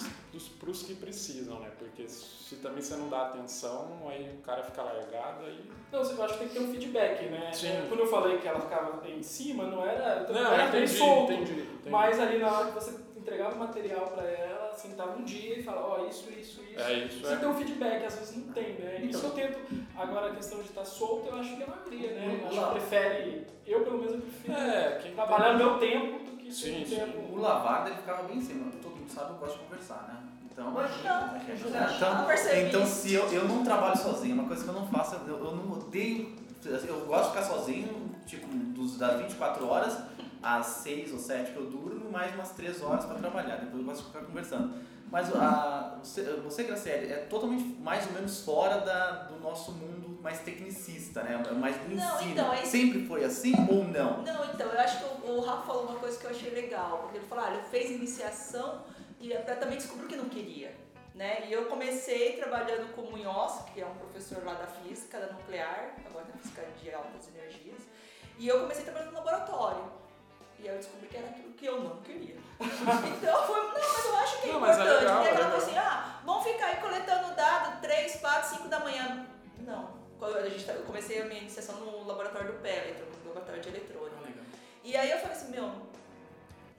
para os que precisam, né? Porque se também você não dá atenção, aí o cara fica largado, aí... Não, eu acho que tem que ter um feedback, né? Sim. É, Quando eu falei que ela ficava em cima, não era. Não, era bem entendi, solto. entendi, entendi. Mas ali na hora que você entregava o material pra ela, sentava um dia e falava, ó, isso, isso, isso. É isso, Você é. tem um feedback, às vezes não tem, né? Isso Então. eu tento. Agora a questão de estar solto, eu acho que é maioria, né? Eu acho que prefere. Eu, pelo menos, eu prefiro É, trabalhar tem- no meu tempo do que Sim, sim. tempo. O Lavarda ele ficava bem em cima. Todo mundo sabe, eu gosto de conversar, né? Então, Não, É, não percebi. então, então se eu, eu não trabalho sozinho, uma coisa que eu não faço, eu, eu não odeio. Eu gosto de ficar sozinho, tipo, dos, das 24 horas às 6 ou 7 que eu durmo, mais umas 3 horas para trabalhar. Depois eu gosto de ficar conversando. Mas a, você, você, Graciele, é totalmente mais ou menos fora da, do nosso mundo mais tecnicista, né? Mais do Não, ensino. então, é- Sempre foi assim ou não? Não, então, eu acho que o, o Rafa falou uma coisa que eu achei legal, porque ele falou, ah, ele fez iniciação e até também descobriu que não queria. Né? E eu comecei trabalhando com o Munhoz, que é um professor lá da física, da nuclear, agora da física de altas energias, e eu comecei trabalhando no laboratório. E aí eu descobri que era aquilo que eu não queria. então foi, não, mas eu acho que é Não, mas é importante, legal, porque é legal. assim, ah, vamos ficar aí coletando dado 3, 4, 5 da manhã. Não. A gente, tá- eu comecei a minha iniciação no laboratório do Péletro, no laboratório de eletrônica. E aí eu falei assim, meu,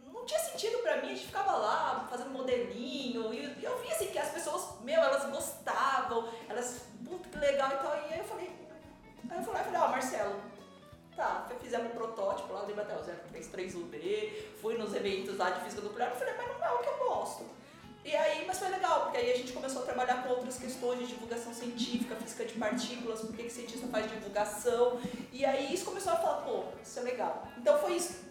não tinha sentido pra mim, a gente ficava lá fazendo modelinho, e eu vi assim que as pessoas, meu, elas gostavam, elas, puta que legal e tal, e aí eu falei, aí eu falei, ó, Marcelo, tá, fizemos um protótipo lá, lembra até o 033UD, fui nos eventos lá de física nuclear, eu falei, mas não é o que eu gosto. E aí, mas foi legal, porque aí a gente começou a trabalhar com outras questões de divulgação científica, física de partículas, por que cientista faz divulgação, e aí isso começou a falar, pô, isso é legal. Então foi isso.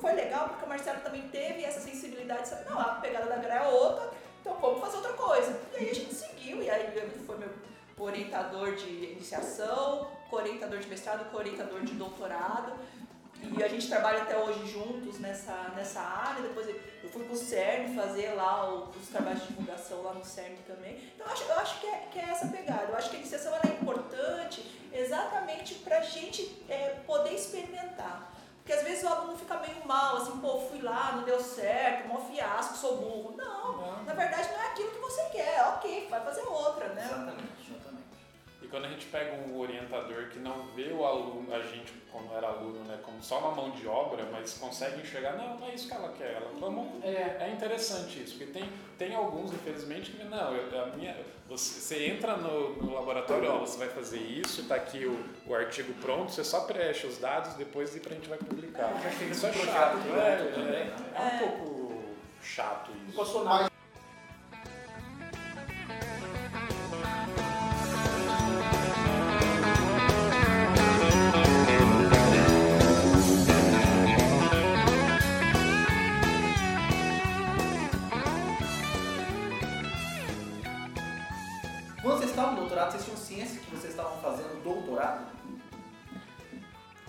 Foi legal porque o Marcelo também teve essa sensibilidade de saber, não, a pegada da Gra é outra, então vamos fazer outra coisa. E aí a gente seguiu, e aí ele foi meu orientador de iniciação, co-orientador de mestrado, co-orientador de doutorado. E a gente trabalha até hoje juntos nessa, nessa área. Depois eu fui pro CERN fazer lá os trabalhos de divulgação lá no CERN também. Então eu acho, eu acho que, é, que é essa pegada. Eu acho que a iniciação é importante exatamente pra gente é, poder experimentar. Porque às vezes o aluno fica meio mal, assim, pô, fui lá, não deu certo, mó fiasco, sou burro. Não, na verdade não é aquilo que você quer. Ok, vai fazer outra, né? Exatamente, exatamente. E quando a gente pega um orientador que não vê o aluno, a gente quando era aluno, né, como só uma mão de obra, mas consegue enxergar, não, não é isso que ela quer, ela vamos É, é interessante isso, porque tem, tem alguns, infelizmente, que não, eu- a minha, você, você entra no, no laboratório, ó, você vai fazer isso, tá aqui o, o artigo pronto, você só preenche os dados, depois e a gente vai publicar. Chega Isso é chato, projeto é, é, né? é um pouco chato isso.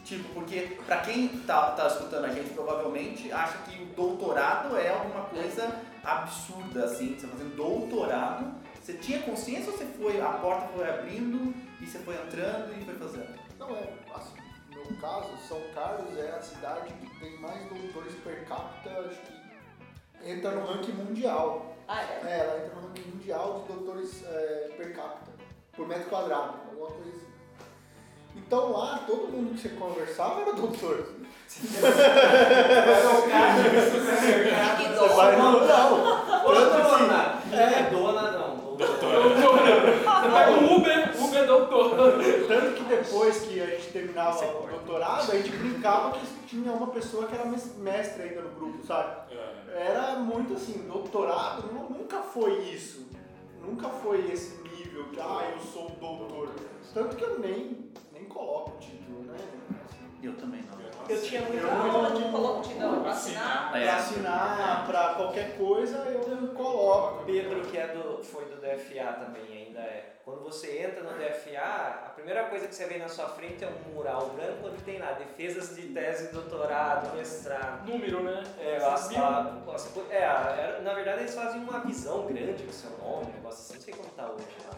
Tipo, porque pra quem tá, tá escutando a gente, provavelmente acha que o doutorado é alguma coisa absurda, assim, você fazendo doutorado. Você tinha consciência ou você foi, a porta foi abrindo e você foi entrando e foi fazendo? Não, é, assim, no meu caso, São Carlos é a cidade que tem mais doutores per capita, acho que entra no ranking mundial. Ah, é? É, ela entra no ranking mundial de doutores é, per capita, por metro quadrado, alguma coisa assim. Então lá, todo mundo que você conversava era doutor. Que Você vai no não. Ô, Tanto assim, dona! É dona não. Doutor. Você vai no Uber, Uber é doutor. Tanto que depois que a gente terminava o doutorado, a gente brincava que tinha uma pessoa que era mes- mestre ainda no grupo, sabe? É. Era muito assim, doutorado nu- nunca foi isso. Nunca foi esse nível de, ah, eu sou doutor. Tanto que eu nem coloco o título, né? Eu também não. Eu tinha muita. Eu- Aonde coloca o título pra assinar? É. Pra assinar, pra qualquer coisa, eu coloco. Pedro, que é do, foi do DFA também, ainda é. Quando você entra no DFA, a primeira coisa que você vê na sua frente é um mural branco onde tem lá defesas de tese, doutorado, mestrado. Número, né? É, a, as é, a- era- na verdade eles fazem uma visão grande do seu nome, um negócio assim, não sei como tá hoje lá.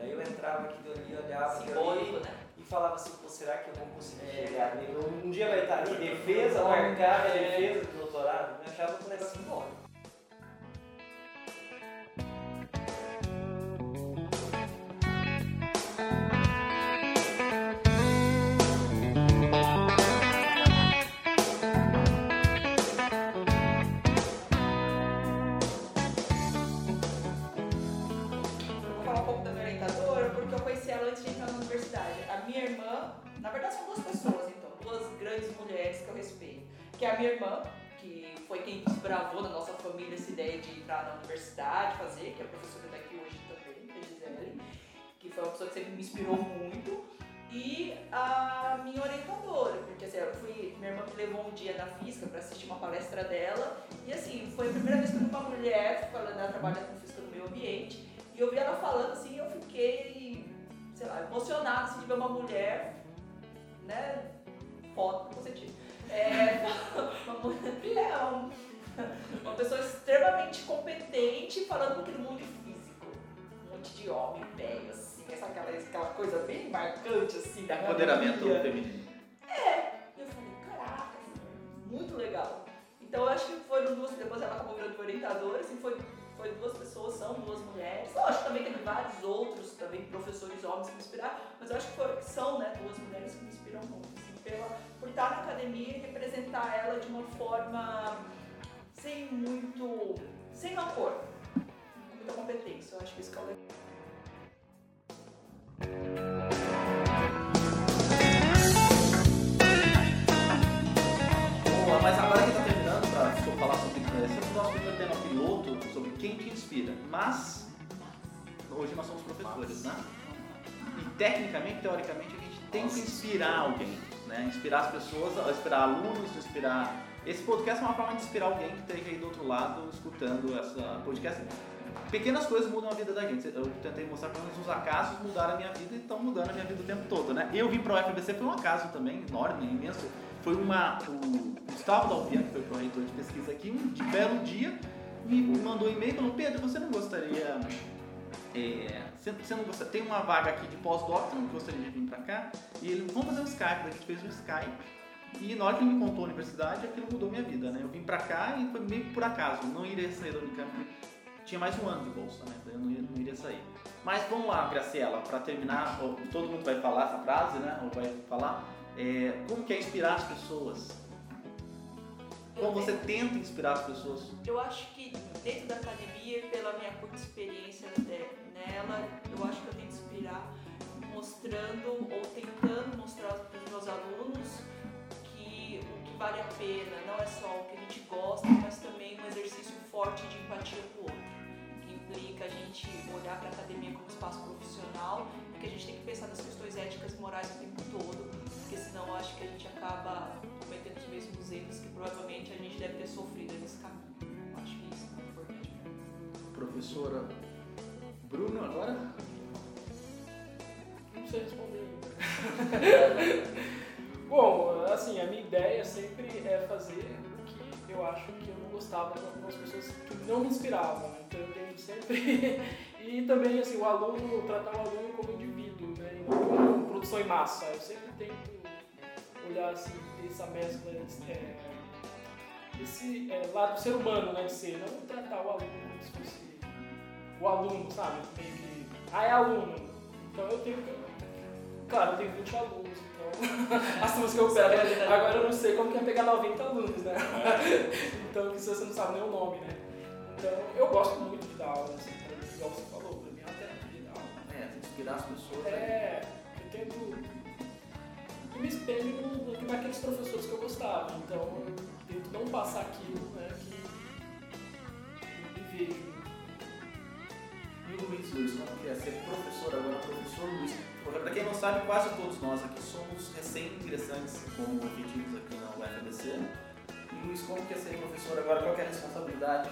Daí eu entrava aqui ali, olhava Simbólico, ali, né? e falava assim, pô, será que eu vou conseguir chegar ali? Um, dia vai estar ali, defesa marcada, defesa do doutorado, eu achava que o negócio simbólico. Palestra dela, e assim, foi a primeira vez que eu vi uma mulher falando, ela trabalha com física no meio ambiente, e eu vi ela falando assim, eu fiquei, sei lá, emocionada assim, de ver uma mulher, né, foda, no sentido. É, uma mulher, uma, uma pessoa extremamente competente falando um aquele mundo físico. Um monte de homem velho, assim, essa, aquela, aquela coisa bem marcante, assim, da Empoderamento feminino. E eu falei, caraca, muito legal. Então eu acho que foram duas, depois ela acabou virando orientadora, assim, foi, foi duas pessoas, são duas mulheres. Lógico, também teve vários outros, também professores homens que me inspiraram, mas eu acho que, que são, né, duas mulheres que me inspiram muito, assim, pela, por estar na academia e representar ela de uma forma sem muito, sem rancor, com muita competência. Eu acho que isso que é o legal. Mas hoje nós somos professores, né? E tecnicamente, teoricamente, a gente tem que inspirar alguém, né? Inspirar as pessoas, inspirar alunos, inspirar. Esse podcast é uma forma de inspirar alguém que esteja aí do outro lado escutando essa podcast. Pequenas coisas mudam a vida da gente. Eu tentei mostrar pelo menos os acasos mudaram a minha vida e estão mudando a minha vida o tempo todo, né? Eu vim para o UFBC foi um acaso também, enorme, imenso. Foi uma. O Gustavo Dalpian, que foi o reitor de pesquisa aqui, um belo dia, me mandou um e-mail e falou: Pedro, você não gostaria. é, você, você não gostaria. Tem uma vaga aqui de pós-doc, você não gostaria de vir para cá? E ele, vamos fazer um Skype, a gente fez um Skype. E na hora que ele me contou a universidade, aquilo mudou minha vida, né? Eu vim pra cá e foi meio por acaso. Não iria sair da Unicamp. Tinha mais um ano de bolsa, né? Daí Eu não, não iria sair. Mas vamos lá, Graciela, pra terminar, todo mundo vai falar essa frase, né? Ou vai falar. é, como que é inspirar as pessoas? Como você tenta inspirar as pessoas? Eu acho que dentro da academia, pela minha curta experiência de- nela, eu acho que eu tento inspirar mostrando ou tentando mostrar para os meus alunos que o que vale a pena não é só o que a gente gosta, mas também um exercício forte de empatia com o outro, que implica a gente olhar para a academia como espaço profissional e que a gente tem que pensar nas questões éticas e morais o tempo todo, porque senão eu acho que a gente acaba cometendo os mesmos erros que provavelmente a gente deve ter sofrido nesse caminho. Eu acho que isso é importante. Professora Bruno, agora? Não sei responder Bom, assim, a minha ideia sempre é fazer o que eu acho que eu não gostava com algumas pessoas que não me inspiravam. Né? Então eu tento sempre. e também, assim, o aluno, tratar o aluno como indivíduo, né? E não como produção em massa. Eu sempre tento olhar assim essa mescla. É, esse é, lado do ser humano, né? De ser, não tratar o aluno como se fosse o aluno, sabe? Tem que. Ah, é aluno. Então eu tenho que. Claro, eu tenho 20 alunos, então as turmas que eu pego. Agora eu não sei como que é pegar 90 alunos, né? então, que se você não sabe nem o nome, né? Então, eu gosto muito de dar aula, assim, pra- igual você falou, pra mim é uma terapia dar aula. É, tem que inspirar as pessoas. né? É, eu tento. Me espelho no- naqueles professores que eu gostava, então eu tento não passar aquilo, né? Que eu me vejo. E o Luiz Luiz, como que é ser professor agora, professor Luiz? Porque, Pra quem não sabe, quase todos nós aqui somos recém-ingressantes como efetivos aqui na UFABC. E Luiz, como que é ser professor agora? Qual que é a responsabilidade?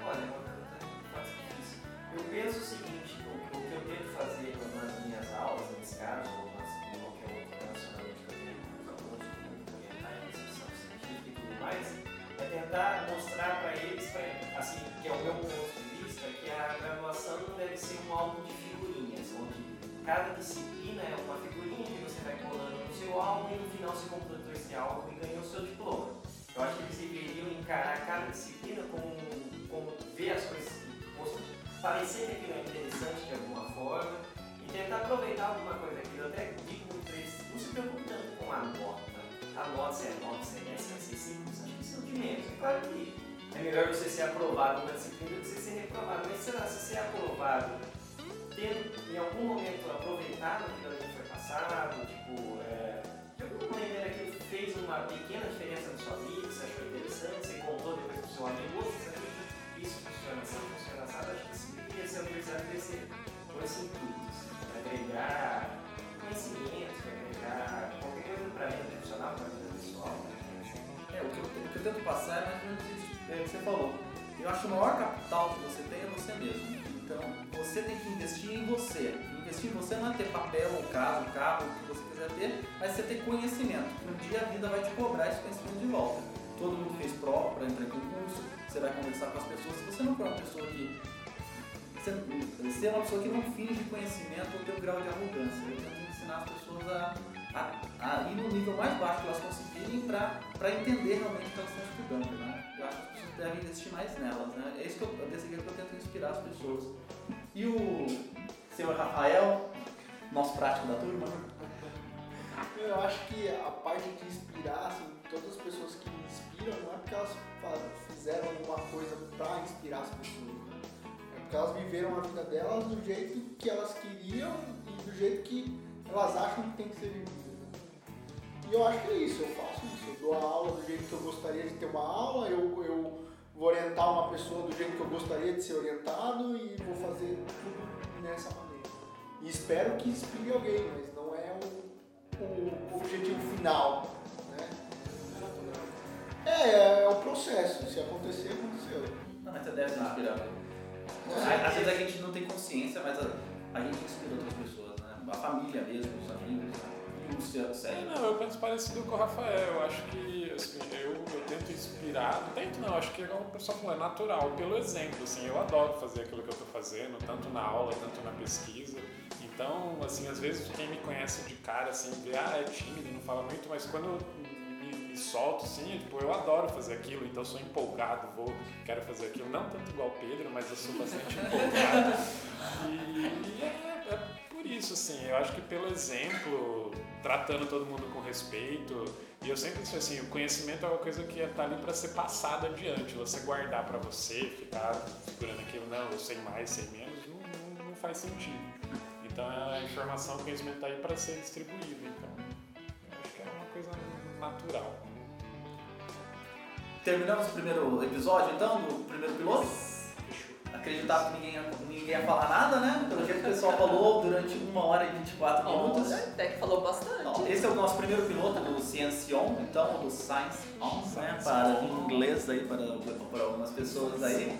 Olha, é uma pergunta difícil. Eu penso o seguinte, o, o que eu tento fazer nas minhas aulas, nesse caso, é tentar mostrar para eles, pra- assim, que é o meu ponto de vista, que a graduação não deve ser um álbum de figurinhas, onde cada disciplina é uma figurinha que você vai colando no seu álbum e no final você completou esse álbum e ganhou o seu diploma. Eu acho que eles deveriam encarar cada disciplina como, como ver as coisas, parecer que aquilo é interessante de alguma forma que é melhor você ser aprovado numa disciplina do que você ser reprovado, mas sei lá, se você é aprovado tendo em algum momento aproveitado aquilo que foi passado, tipo, é, de alguma maneira aquilo fez uma pequena diferença na sua vida, você achou interessante, você contou depois pro seu amigo, "Ô, você sabia que isso funciona assim, funciona assim, acho que isso deveria ser a universidade ser com esse intuito, assim, agregar conhecimento, de agregar qualquer coisa para a vida profissional, para a vida pessoal. É, o que, eu, o que eu tento passar é mais ou menos isso é, que você falou. Eu acho que o maior capital que você tem é você mesmo. Então, você tem que investir em você. Investir em você não é ter papel, ou casa, carro, o que você quiser ter, mas você ter conhecimento. Um dia a vida vai te cobrar esse conhecimento de volta. Todo mundo fez prova para entrar em concurso, você vai conversar com as pessoas. Se você não for uma pessoa que. Você, você é uma pessoa que não finge conhecimento ou tem um grau de arrogância. Eu tento ensinar as pessoas a, a, a ir no nível mais baixo que elas conseguirem para entender realmente o que elas estão estudando. Né? Eu acho que as pessoas devem investir mais nelas. Né? É isso que eu, que eu tento inspirar as pessoas. E o senhor Rafael, nosso prático da turma, Eu acho que a parte de inspirar, assim, todas as pessoas que me inspiram, não é porque elas fizeram alguma coisa pra inspirar as pessoas. né? É porque elas viveram a vida delas do jeito que elas queriam e do jeito que elas acham que tem que ser vivida. E eu acho que é isso, eu faço isso. Eu dou a aula do jeito que eu gostaria de ter uma aula, eu, eu vou orientar uma pessoa do jeito que eu gostaria de ser orientado e vou fazer tudo nessa maneira. E espero que inspire alguém, mas não é o, o objetivo final. Né? É, é o processo. Se acontecer, aconteceu. não, mas você deve ser inspirado. É. Às vezes a gente não tem consciência, mas a, a gente inspira outras pessoas, né? A família mesmo, os amigos, né? É, não, eu penso parecido com o Rafael. Eu acho que assim, eu, eu tento inspirar, não tento não, acho que é como o pessoal é natural, pelo exemplo. Assim, eu adoro fazer aquilo que eu estou fazendo, tanto na aula, tanto na pesquisa. Então, assim, às vezes quem me conhece de cara, assim, vê, ah, é tímido, não fala muito, mas quando eu me, me solto, assim, é, tipo, eu adoro fazer aquilo, então sou empolgado, vou, quero fazer aquilo. Não tanto igual o Pedro, mas eu sou bastante empolgado. E, e é por isso, assim, eu acho que pelo exemplo, tratando todo mundo com respeito, e eu sempre disse assim, o conhecimento é uma coisa que está ali para ser passada adiante, você guardar para você, ficar segurando aquilo, não, eu sei mais, sei menos, não, não, não faz sentido. Então a informação, o conhecimento está aí para ser distribuído, então eu acho que é uma coisa natural. Terminamos o primeiro episódio, então, do primeiro piloto? Acreditava que ninguém ia, ninguém ia falar nada, né? Pelo jeito que o pessoal falou durante uma hora e 24 minutos. Até que falou bastante. Esse é o nosso primeiro piloto do Science On, então, do Science On, né? Para em inglês aí, para, para algumas pessoas aí.